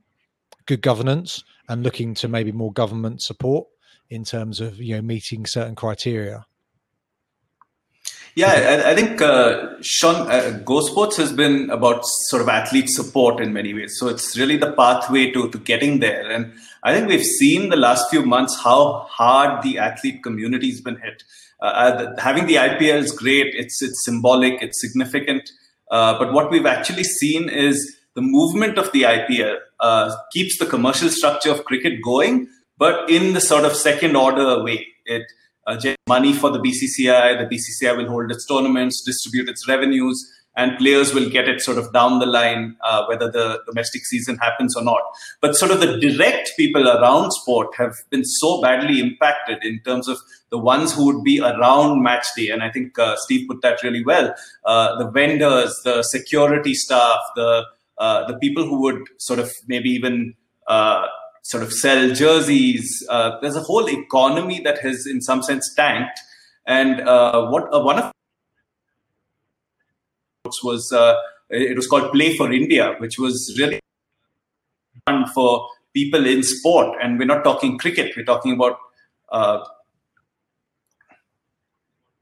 A: good governance and looking to maybe more government support in terms of you know meeting certain criteria.
C: Yeah, I, I think uh, Sean uh, Go Sports has been about sort of athlete support in many ways. So it's really the pathway to to getting there. And I think we've seen the last few months how hard the athlete community has been hit. Uh, uh, having the IPL is great. It's it's symbolic. It's significant. Uh, but what we've actually seen is the movement of the IPL uh, keeps the commercial structure of cricket going, but in the sort of second order way. It uh, money for the BCCI. The BCCI will hold its tournaments, distribute its revenues, and players will get it sort of down the line, uh, whether the domestic season happens or not. But sort of the direct people around sport have been so badly impacted in terms of the ones who would be around match day. And I think uh, Steve put that really well. Uh, the vendors, the security staff, the uh, the people who would sort of maybe even uh, sort of sell jerseys. Uh, there's a whole economy that has, in some sense, tanked. And uh, what uh, one of was uh, it was called Play for India, which was really fun for people in sport, and we're not talking cricket. We're talking about uh,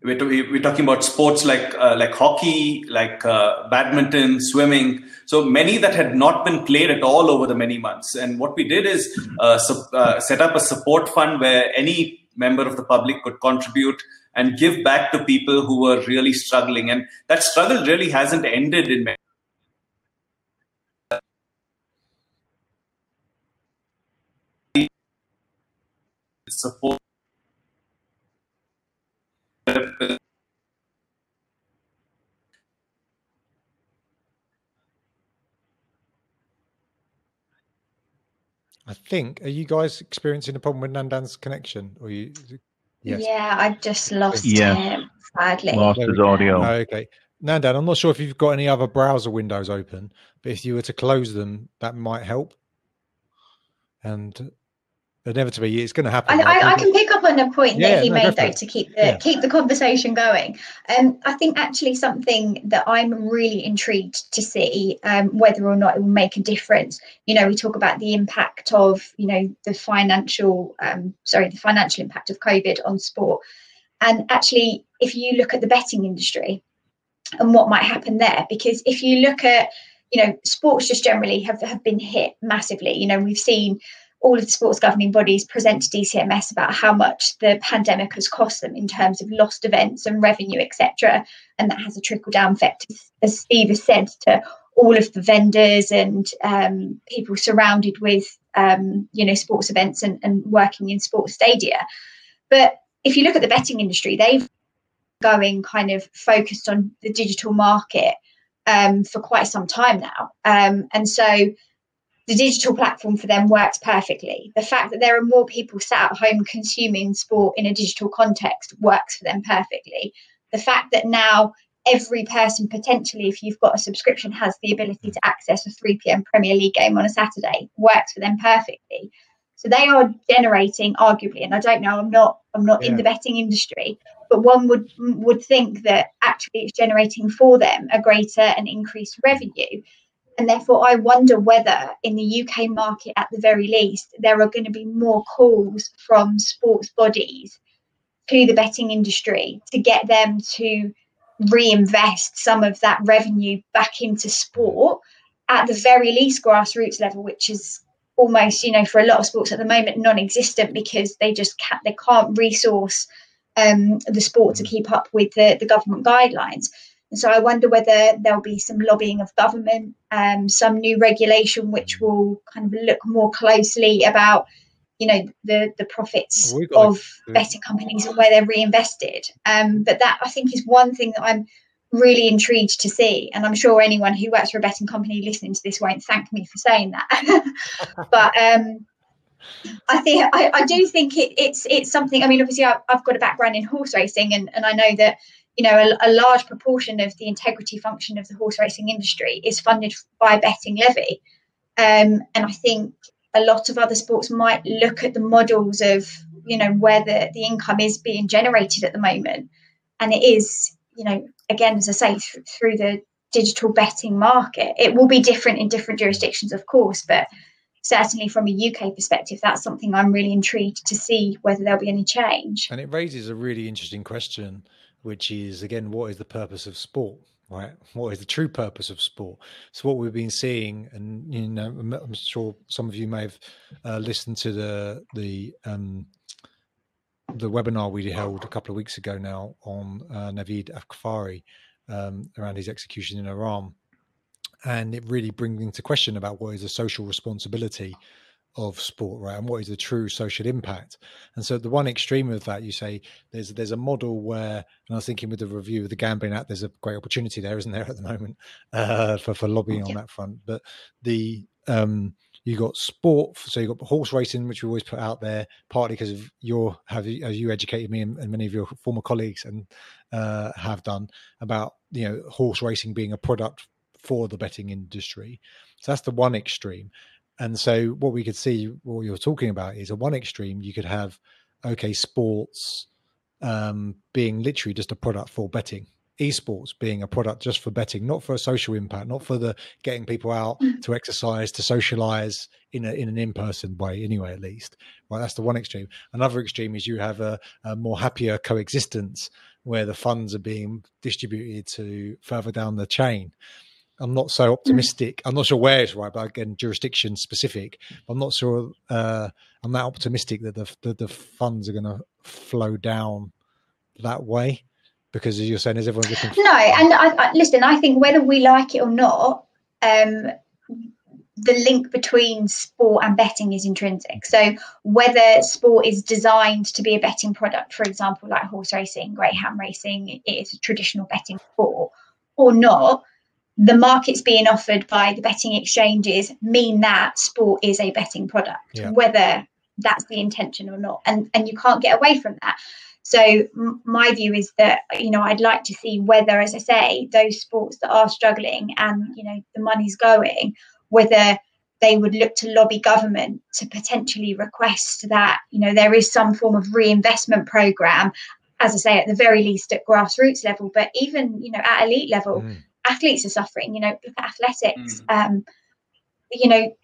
C: we're, we're, talking about sports like uh, like hockey, like uh, badminton, swimming. So many that had not been played at all over the many months. And what we did is uh, su- uh, set up a support fund where any member of the public could contribute and give back to people who were really struggling. And that struggle really hasn't ended in many. Support
A: I think. Are you guys experiencing a problem with Nandan's connection, or you?
D: Yes. Yeah, I just lost yeah. him. Sadly,
B: lost his audio.
A: Oh, okay, Nandan, I'm not sure if you've got any other browser windows open, but if you were to close them, that might help. And inevitably it's going to happen.
D: I, I, I, can pick up on a point yeah, that he no, made though to keep the yeah. keep the conversation going. Um, I think actually something that I'm really intrigued to see um, whether or not it will make a difference. You know, we talk about the impact of you know the financial um, sorry the financial impact of COVID on sport, and actually if you look at the betting industry and what might happen there, because if you look at you know sports just generally have have been hit massively. You know, we've seen all of the sports governing bodies present to DCMS about how much the pandemic has cost them in terms of lost events and revenue, etc. And that has a trickle down effect, as Steve has said, to all of the vendors and um, people surrounded with, um, you know, sports events and, and working in sports stadia. But if you look at the betting industry, they've going kind of focused on the digital market um, for quite some time now. Um, and so the digital platform for them works perfectly. The fact that there are more people sat at home consuming sport in a digital context works for them perfectly. The fact that now every person potentially, if you've got a subscription, has the ability to access a 3 p.m. Premier League game on a Saturday works for them perfectly. So they are generating, arguably, and I don't know, I'm not, I'm not yeah. in the betting industry, but one would would think that actually it's generating for them a greater and increased revenue and therefore, I wonder whether in the UK market, at the very least, there are going to be more calls from sports bodies to the betting industry to get them to reinvest some of that revenue back into sport at the very least grassroots level, which is almost, you know, for a lot of sports at the moment, non-existent because they just can't they can't resource um, the sport to keep up with the, the government guidelines. And so I wonder whether there'll be some lobbying of government, um, some new regulation which will kind of look more closely about, you know, the the profits of betting companies and where they're reinvested. Um, but that I think is one thing that I'm really intrigued to see. And I'm sure anyone who works for a betting company listening to this won't thank me for saying that. but um, I think I, I do think it, it's it's something. I mean, obviously, I've, I've, got a background in horse racing, and, and I know that you know, a, a, large proportion of the integrity function of the horse racing industry is funded by a betting levy. Um, and I think a lot of other sports might look at the models of, you know, where the, the income is being generated at the moment. And it is, you know, again, as I say, th- through the digital betting market. It will be different in different jurisdictions, of course, but certainly from a UK perspective, that's something I'm really intrigued to see whether there'll be any change.
A: And it raises a really interesting question which is again, what is the purpose of sport? Right, what is the true purpose of sport? So what we've been seeing, and you know, I'm sure some of you may have uh, listened to the the um, the webinar we held a couple of weeks ago now on uh, Navid Afkari um, around his execution in Iran, and it really brings into question about what is a social responsibility of sport, right? And what is the true social impact? And so the one extreme of that, you say there's there's a model where, and I was thinking with the review of the Gambling Act, there's a great opportunity there, isn't there, at the moment, uh, for for lobbying on that front. But the um, you got sport, so you got horse racing, which we always put out there, partly because of your have you, as you educated me and, and many of your former colleagues and uh, have done about you know horse racing being a product for the betting industry. So that's the one extreme. And so what we could see, what you're talking about is at one extreme, you could have, okay, sports um, being literally just a product for betting, esports being a product just for betting, not for a social impact, not for the getting people out mm. to exercise, to socialize in a, in an in person way, anyway, at least. Right, that's the one extreme. Another extreme is you have a, a more happier coexistence where the funds are being distributed to further down the chain. I'm not so optimistic. I'm not sure where it's right, but again, jurisdiction specific. I'm not sure. Uh, I'm that optimistic that the the, the funds are going to flow down that way because, as you're saying, is everyone looking?
D: For- no, and I, I, listen. I think whether we like it or not, um, the link between sport and betting is intrinsic. So whether sport is designed to be a betting product, for example, like horse racing, greyhound racing, it is a traditional betting sport, or not, the markets being offered by the betting exchanges mean that sport is a betting product, yeah. whether that's the intention or not. And and you can't get away from that. So m- my view is that you know I'd like to see whether, as I say, those sports that are struggling and you know the money's going, whether they would look to lobby government to potentially request that you know there is some form of reinvestment program as i say at the very least at grassroots level but even you know at elite level mm. Athletes are suffering you know look at athletics mm. um, you know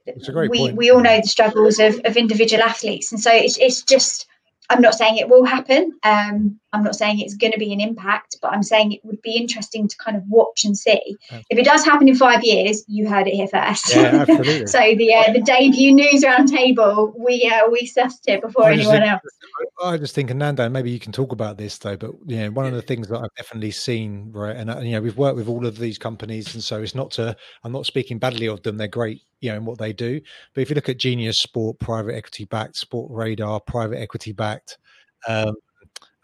D: we, we all know the struggles of, of individual athletes and so it's, it's just I'm not saying it will happen. Um, I'm not saying it's going to be an impact, but I'm saying it would be interesting to kind of watch and see. If it does happen in five years, you heard it here first.
A: Yeah, absolutely.
D: so the uh, the debut news roundtable, we uh, we sussed it before I anyone
A: think,
D: else.
A: I just think, Nando, maybe you can talk about this though. But you know, one of the things that I've definitely seen, right, and uh, you know, we've worked with all of these companies, and so it's not to. I'm not speaking badly of them; they're great you know in what they do. But if you look at Genius Sport, private equity backed, Sportradar, private equity backed, um,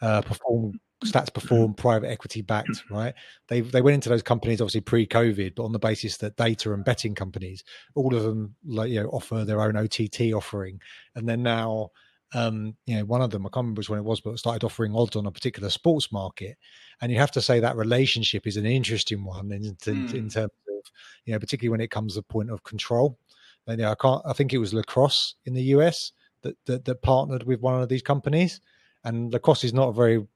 A: uh, perform stats perform private equity backed right they they went into those companies obviously pre-covid but on the basis that data and betting companies all of them like you know offer their own ott offering and then now um, you know, one of them, I can't remember which one it was, but started offering odds on a particular sports market. And you have to say that relationship is an interesting one in, in, mm. in terms of, you know, particularly when it comes to point of control. And, you know, I can't. I think it was lacrosse in the US that, that that partnered with one of these companies, and lacrosse is not a very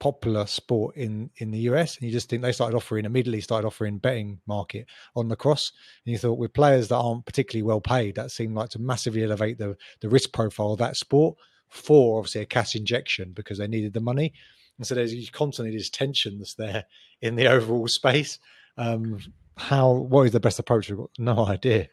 A: popular sport in in the US. And you just think they started offering immediately started offering betting market on lacrosse, and you thought with players that aren't particularly well paid, that seemed like to massively elevate the the risk profile of that sport for obviously a cash injection because they needed the money. And so there's constantly this tension that's there in the overall space. Um, how what is the best approach? No idea.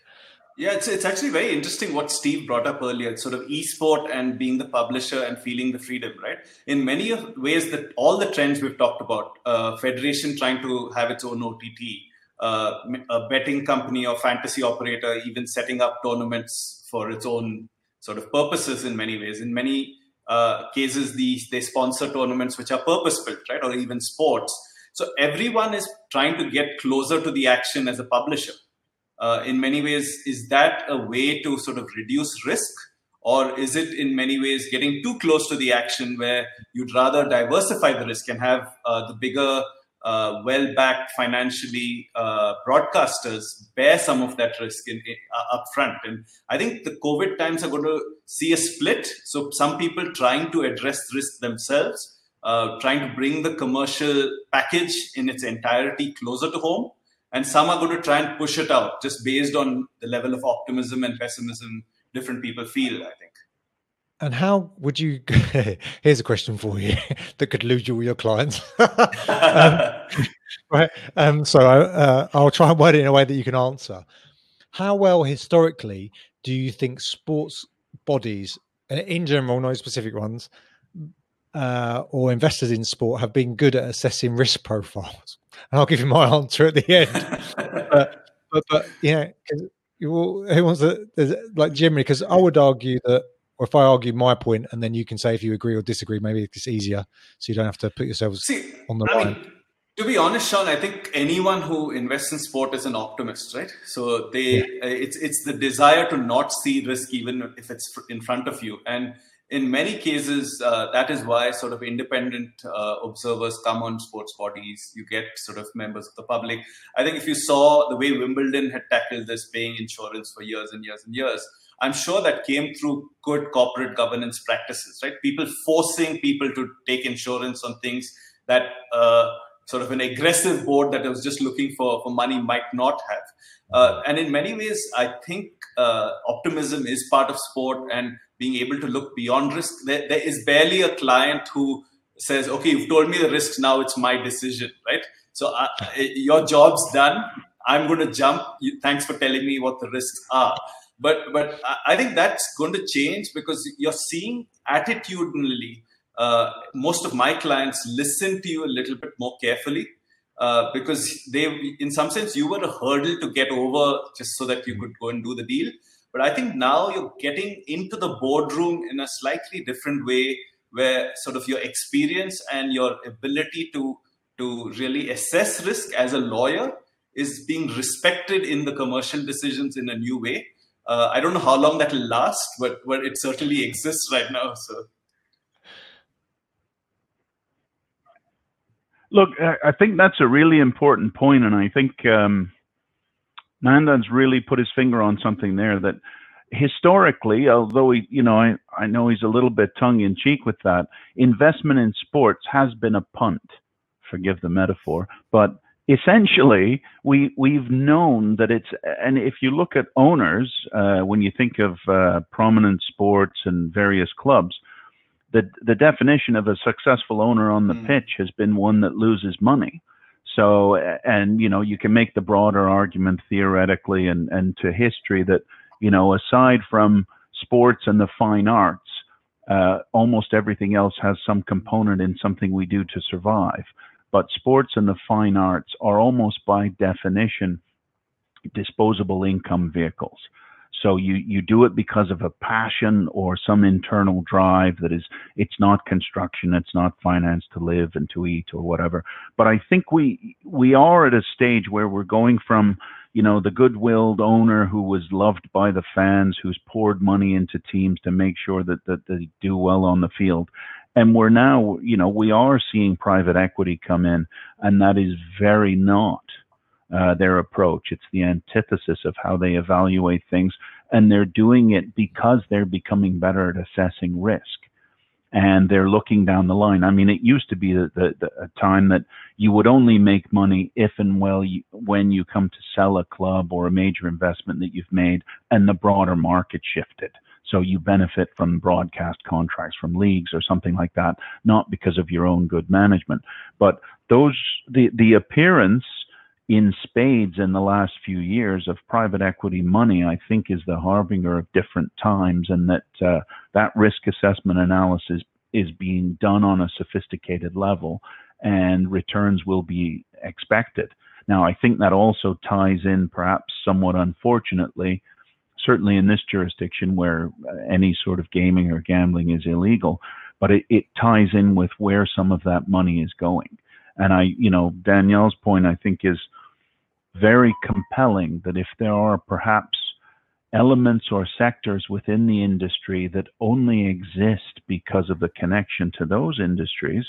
C: Yeah, it's it's actually very interesting what Steve brought up earlier. Sort of esport and being the publisher and feeling the freedom, right? In many of ways, that all the trends we've talked about, uh, federation trying to have its own OTT, uh, a betting company or fantasy operator even setting up tournaments for its own sort of purposes. In many ways, in many uh, cases, these they sponsor tournaments which are purpose built, right, or even sports so everyone is trying to get closer to the action as a publisher. Uh, in many ways, is that a way to sort of reduce risk? Or is it in many ways getting too close to the action where you'd rather diversify the risk and have uh, the bigger, uh, well backed financially uh, broadcasters bear some of that risk in, in uh, up front? And I think the COVID times are going to see a split. So some people trying to address risk themselves uh, trying to bring the commercial package in its entirety closer to home. And some are going to try and push it out just based on the level of optimism and pessimism different people feel, I think.
A: And how would you? here's a question for you that could lose you all your clients. um, right. Um, so uh, I'll try and word it in a way that you can answer. How well historically do you think sports bodies, in general, no specific ones, uh, or investors in sport have been good at assessing risk profiles. And I'll give you my answer at the end. but, but, but, yeah, who wants to, like generally, because I would argue that, or if I argue my point and then you can say if you agree or disagree, maybe it's easier so you don't have to put yourselves See, on the I line. Mean,
C: to be honest, Sean, I think anyone who invests in sport is an optimist, right? So they, yeah. It's it's the desire to not see risk even if it's in front of you, and in many cases, uh, that is why sort of independent uh, observers come on sports bodies. You get sort of members of the public. I think if you saw the way Wimbledon had tackled this, paying insurance for years and years and years, I'm sure that came through good corporate governance practices, right? People forcing people to take insurance on things that uh, sort of an aggressive board that was just looking for, for money might not have. Uh, and in many ways, I think uh, optimism is part of sport and being able to look beyond risk. There, there is barely a client who says, "Okay, you've told me the risks. Now it's my decision." Right. So uh, your job's done. I'm going to jump. Thanks for telling me what the risks are. But but I think that's going to change because you're seeing attitudinally. Uh, most of my clients listen to you a little bit more carefully uh, because they, in some sense, you were a hurdle to get over just so that you could go and do the deal. But I think now you're getting into the boardroom in a slightly different way, where sort of your experience and your ability to to really assess risk as a lawyer is being respected in the commercial decisions in a new way. Uh, I don't know how long that will last, but but it certainly exists right now. So.
B: Look, I think that's a really important point, and I think um, Nandan's really put his finger on something there that historically, although he, you know, I, I know he's a little bit tongue in cheek with that, investment in sports has been a punt. Forgive the metaphor, but essentially we we've known that it's and if you look at owners uh, when you think of uh, prominent sports and various clubs the the definition of a successful owner on the mm. pitch has been one that loses money so and you know you can make the broader argument theoretically and and to history that you know aside from sports and the fine arts uh, almost everything else has some component in something we do to survive but sports and the fine arts are almost by definition disposable income vehicles. So you, you do it because of a passion or some internal drive that is, it's not construction, it's not finance to live and to eat or whatever. But I think we, we are at a stage where we're going from, you know, the good-willed owner who was loved by the fans, who's poured money into teams to make sure that, that they do well on the field and we're now, you know, we are seeing private equity come in, and that is very not uh, their approach. It's the antithesis of how they evaluate things, and they're doing it because they're becoming better at assessing risk. And they're looking down the line. I mean, it used to be the, the, the a time that you would only make money if and well you, when you come to sell a club or a major investment that you've made, and the broader market shifted. So you benefit from broadcast contracts from leagues or something like that, not because of your own good management. But those, the, the appearance in spades in the last few years of private equity money, I think is the harbinger of different times and that, uh, that risk assessment analysis is being done on a sophisticated level and returns will be expected. Now, I think that also ties in, perhaps somewhat unfortunately, certainly in this jurisdiction where uh, any sort of gaming or gambling is illegal, but it, it ties in with where some of that money is going. And I, you know, Danielle's point I think is very compelling that if there are perhaps elements or sectors within the industry that only exist because of the connection to those industries,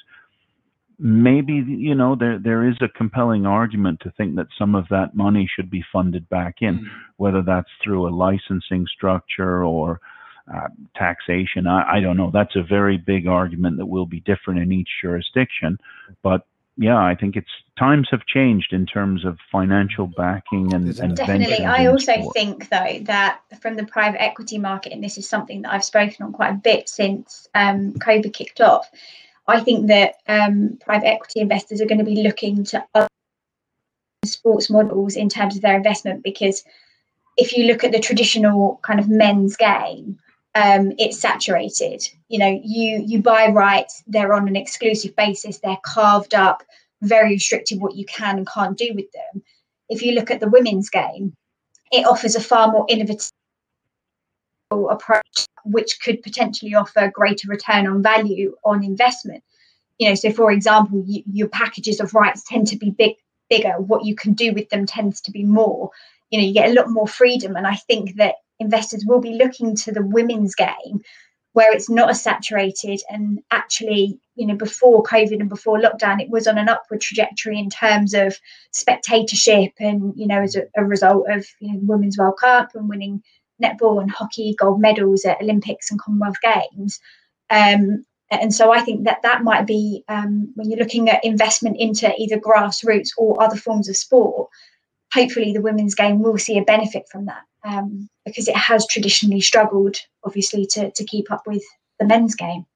B: maybe you know there there is a compelling argument to think that some of that money should be funded back in, mm-hmm. whether that's through a licensing structure or uh, taxation. I, I don't know. That's a very big argument that will be different in each jurisdiction, but yeah, I think it's times have changed in terms of financial backing and, and
D: definitely. I also sport. think though that from the private equity market, and this is something that I've spoken on quite a bit since um, COVID kicked off, I think that um, private equity investors are going to be looking to other sports models in terms of their investment because if you look at the traditional kind of men's game, um, it's saturated. You know, you you buy rights, they're on an exclusive basis, they're carved up, very restricted what you can and can't do with them. If you look at the women's game, it offers a far more innovative approach which could potentially offer greater return on value on investment you know so for example you, your packages of rights tend to be big bigger what you can do with them tends to be more you know you get a lot more freedom and i think that investors will be looking to the women's game where it's not as saturated and actually you know before covid and before lockdown it was on an upward trajectory in terms of spectatorship and you know as a, a result of you know women's world cup and winning netball and hockey gold medals at Olympics and Commonwealth Games. Um, And so I think that that might be um, when you're looking at investment into either grassroots or other forms of sport. Hopefully, the women's game will see a benefit from that um, because it has traditionally struggled, obviously, to to keep up with the men's game.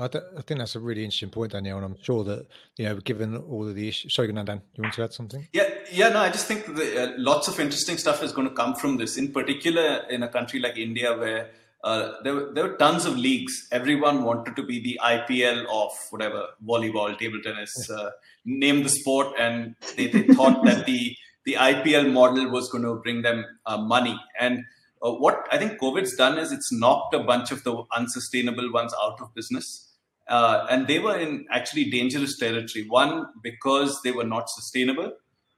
A: I, th- I, think that's a really interesting point, Danielle, and I'm sure that you know, given all of the issues. Sorry, Dan, you want to add something?
C: Yeah, yeah. No, I just think that uh, lots of interesting stuff is going to come from this. In particular, in a country like India, where uh, there, were, there were tons of leagues. Everyone wanted to be the IPL of whatever volleyball, table tennis, uh, name the sport, and they, they thought that the the IPL model was going to bring them uh, money. And uh, what I think COVID's done is it's knocked a bunch of the unsustainable ones out of business uh, and they were in actually dangerous territory. One, because they were not sustainable,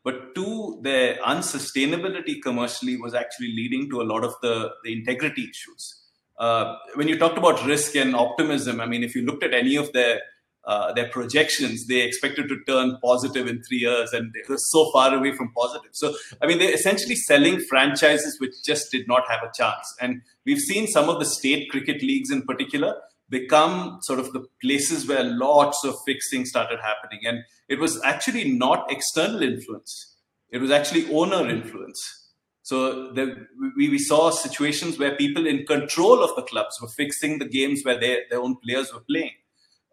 C: but two, their unsustainability commercially was actually leading to a lot of the, the integrity issues. Uh, when you talked about risk and optimism, I mean, if you looked at any of their uh, their projections, they expected to turn positive in three years, and it was so far away from positive. So, I mean, they're essentially selling franchises which just did not have a chance. And we've seen some of the state cricket leagues in particular become sort of the places where lots of fixing started happening. And it was actually not external influence, it was actually owner influence. So the, we, we saw situations where people in control of the clubs were fixing the games where they, their own players were playing.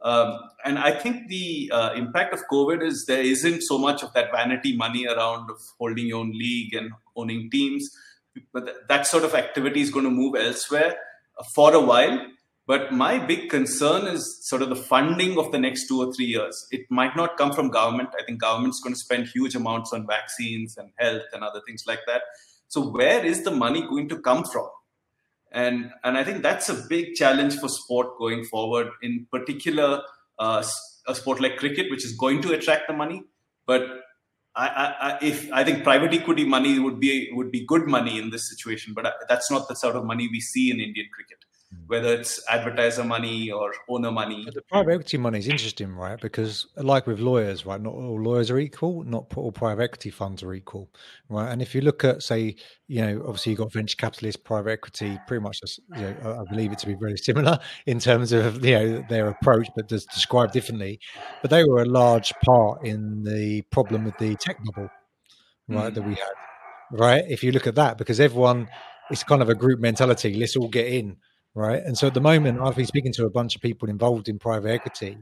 C: Um, and I think the uh, impact of COVID is there isn't so much of that vanity money around of holding your own league and owning teams, but that, sort of activity is going to move elsewhere uh, for a while. But my big concern is sort of the funding of the next two or three years. It might not come from government. I think government's going to spend huge amounts on vaccines and health and other things like that. So where is the money going to come from? And and I think that's a big challenge for sport going forward. In particular, uh, a sport like cricket, which is going to attract the money, but I, I, if I think private equity money would be would be good money in this situation, but that's not the sort of money we see in Indian cricket whether it's advertiser money or owner money.
A: But the private equity money is interesting, right? Because like with lawyers, right, not all lawyers are equal, not all private equity funds are equal, right? And if you look at, say, you know, obviously you've got venture capitalists, private equity, pretty much, you know, I believe it to be very similar in terms of you know their approach, but just described differently. But they were a large part in the problem with the tech bubble, right, mm. that we had, right? If you look at that, because everyone, it's kind of a group mentality. Let's all get in right? And so at the moment, I've been speaking to a bunch of people involved in private equity.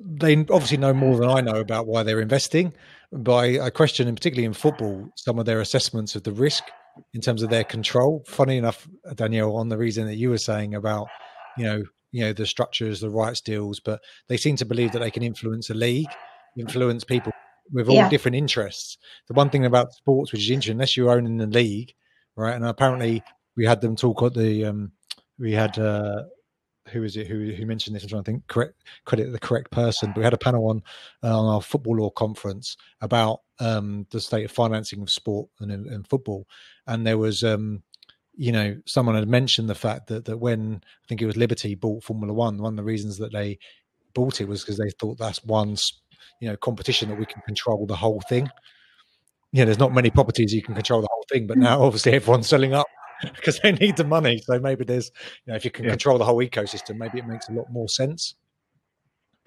A: They obviously know more than I know about why they're investing, but I, I question, and particularly in football, some of their assessments of the risk in terms of their control. Funny enough, Danielle, on the reason that you were saying about, you know, you know the structures, the rights deals, but they seem to believe that they can influence a league, influence people with all yeah. different interests. The one thing about sports, which is interesting, unless you're owning the league, right? And apparently we had them talk at the um, we had uh, who is it who who mentioned this? I'm trying to think correct credit the correct person. But we had a panel on uh, on our football law conference about um, the state of financing of sport and, and football, and there was. Um, you know, someone had mentioned the fact that that when I think it was Liberty bought Formula One, one of the reasons that they bought it was because they thought that's one, you know, competition that we can control the whole thing you know, there's not many properties you can control the whole thing, but now obviously everyone's selling up because they need the money. So maybe there's, you know, if you can yeah. control the whole ecosystem, maybe it makes a lot more sense.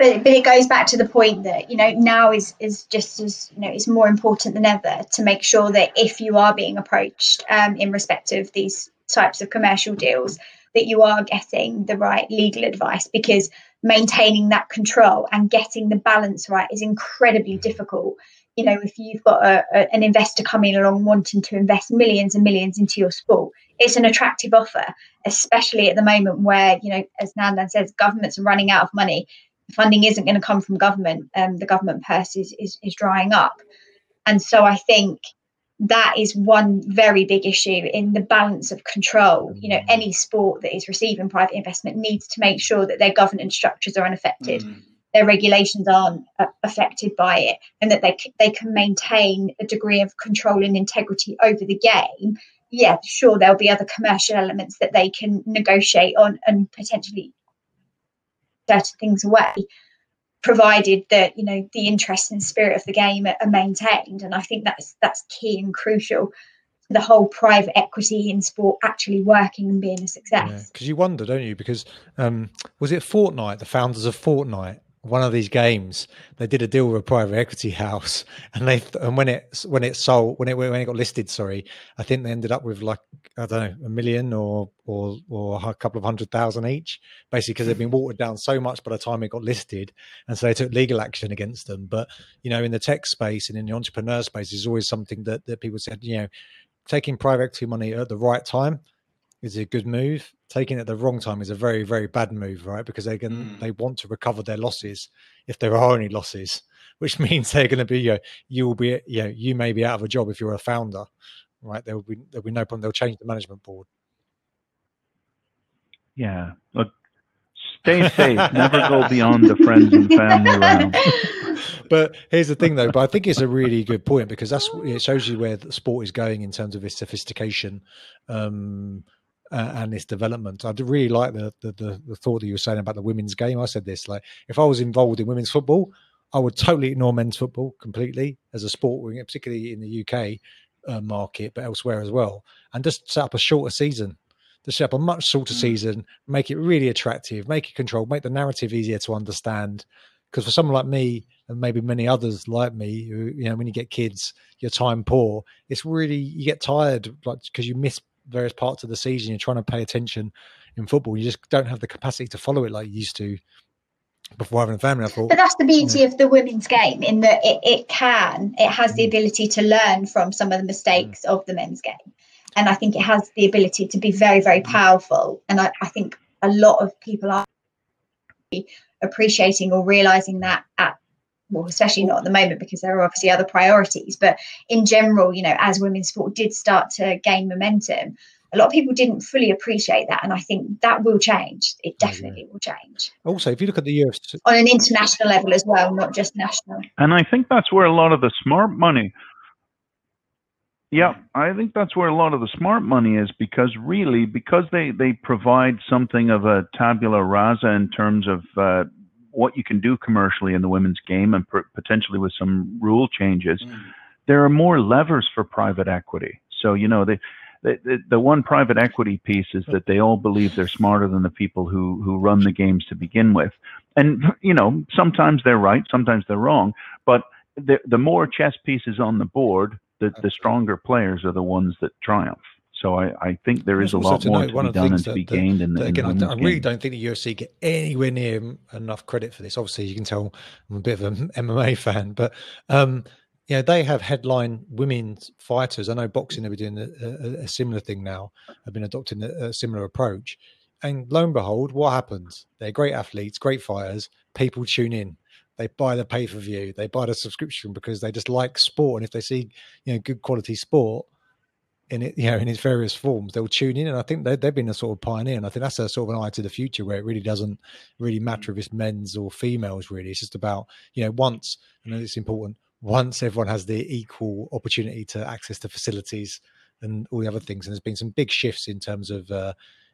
D: But, but it goes back to the point that you know now is is just as you know it's more important than ever to make sure that if you are being approached um, in respect of these types of commercial deals that you are getting the right legal advice because maintaining that control and getting the balance right is incredibly difficult you know, if you've got a, a, an investor coming along wanting to invest millions and millions into your sport, it's an attractive offer, especially at the moment where, you know, as Nandan says, governments are running out of money. Funding isn't going to come from government. Um, the government purse is, is, is drying up. And so I think that is one very big issue in the balance of control. You know, any sport that is receiving private investment needs to make sure that their governance structures are unaffected. Mm their regulations aren't uh, affected by it and that they, they can maintain a degree of control and integrity over the game, yeah, sure, there'll be other commercial elements that they can negotiate on and potentially certain things away, provided that you know the interest and spirit of the game are, are maintained. And I think that's that's key and crucial the whole private equity in sport actually working and being a success.
A: Because yeah, you wonder, don't you? Because um, was it Fortnite, the founders of Fortnite, one of these games, they did a deal with a private equity house, and they and when it when it sold when it when it got listed, sorry, I think they ended up with like I don't know a million or or or a couple of hundred thousand each, basically because they've been watered down so much by the time it got listed, and so they took legal action against them. But you know, in the tech space and in the entrepreneur space, is always something that that people said, you know, taking private equity money at the right time is a good move. Taking it at the wrong time is a very, very bad move, right? Because they can mm. they want to recover their losses if there are any losses, which means they're going to be you. Know, you will be you know you may be out of a job if you're a founder, right? There will be there will be no problem. They'll change the management board.
B: Yeah, look, stay safe. Never go beyond the friends and family round.
A: but here's the thing, though. But I think it's a really good point because that's it shows you where the sport is going in terms of its sophistication. Um, uh, and its development. I really like the, the, the the thought that you were saying about the women's game. I said this like if I was involved in women's football, I would totally ignore men's football completely as a sport, particularly in the UK uh, market, but elsewhere as well, and just set up a shorter season. Just set up a much shorter mm. season, make it really attractive, make it controlled, make the narrative easier to understand. Because for someone like me, and maybe many others like me, who you know, when you get kids, your time poor. It's really you get tired, like because you miss various parts of the season. You're trying to pay attention in football. You just don't have the capacity to follow it like you used to before having a family. I thought,
D: but that's the beauty yeah. of the women's game in that it, it can, it has the mm. ability to learn from some of the mistakes of the men's game. And I think it has the ability to be very, very mm. powerful. And I, I think a lot of people are appreciating or realizing that at well, especially not at the moment because there are obviously other priorities. But in general, you know, as women's sport did start to gain momentum, a lot of people didn't fully appreciate that. And I think that will change. It definitely will change.
A: Also, if you look at the UFC
D: on an international level as well, not just national.
B: And I think that's where a lot of the smart money. Yeah, I think that's where a lot of the smart money is because really, because they, they provide something of a tabula rasa in terms of uh, what you can do commercially in the women's game and per- potentially with some rule changes, mm. there are more levers for private equity. So, you know, the, the, the one private equity piece is that they all believe they're smarter than the people who, who run the games to begin with. And, you know, sometimes they're right, sometimes they're wrong, but the, the more chess pieces on the board, the, the stronger players are the ones that triumph. So I, I think there is a lot more to be done and to be gained in the. Again, in
A: I, I, really don't think the UFC get anywhere near enough credit for this. Obviously, you can tell I'm a bit of an MMA fan, but um, you know they have headline women's fighters. I know boxing have been doing a, a, a similar thing now. Have been adopting a, a similar approach, and lo and behold, what happens? They're great athletes, great fighters. People tune in they buy the pay per view, they buy the subscription because they just like sport, and if they see you know good quality sport, in it, you know, in its various forms, they'll tune in. And I think they, they've been a sort of pioneer. And I think that's a sort of an eye to the future where it really doesn't really matter if it's men's or females, really. It's just about, you know, once, and it's important, once everyone has the equal opportunity to access the facilities and all the other things. And there's been some big shifts in terms of uh,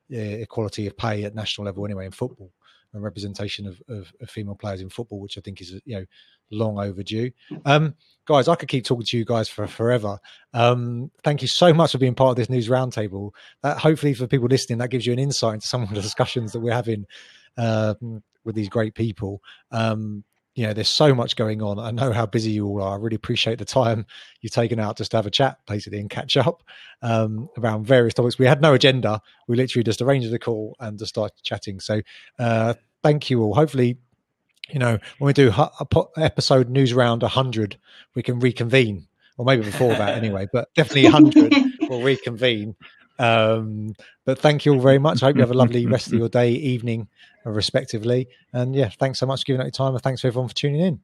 A: equality of pay at national level, anyway, in football and representation of, of, of female players in football, which I think is, you know, long overdue. Um, guys, I could keep talking to you guys for forever. Um, thank you so much for being part of this news roundtable. That hopefully for people listening, that gives you an insight into some of the discussions that we're having uh, with these great people. Um, you know, there's so much going on. I know how busy you all are. I really appreciate the time you've taken out just to have a chat, basically, and catch up um, around various topics. We had no agenda. We literally just arranged the call and just started chatting. So, uh, thank you all. Hopefully, you know, when we do episode news round 100, we can reconvene, or maybe before that anyway, but definitely 100 we'll reconvene. Um, but thank you all very much. I hope you have a lovely rest of your day, evening, respectively. And yeah, thanks so much for giving up your time, and thanks for everyone for tuning in.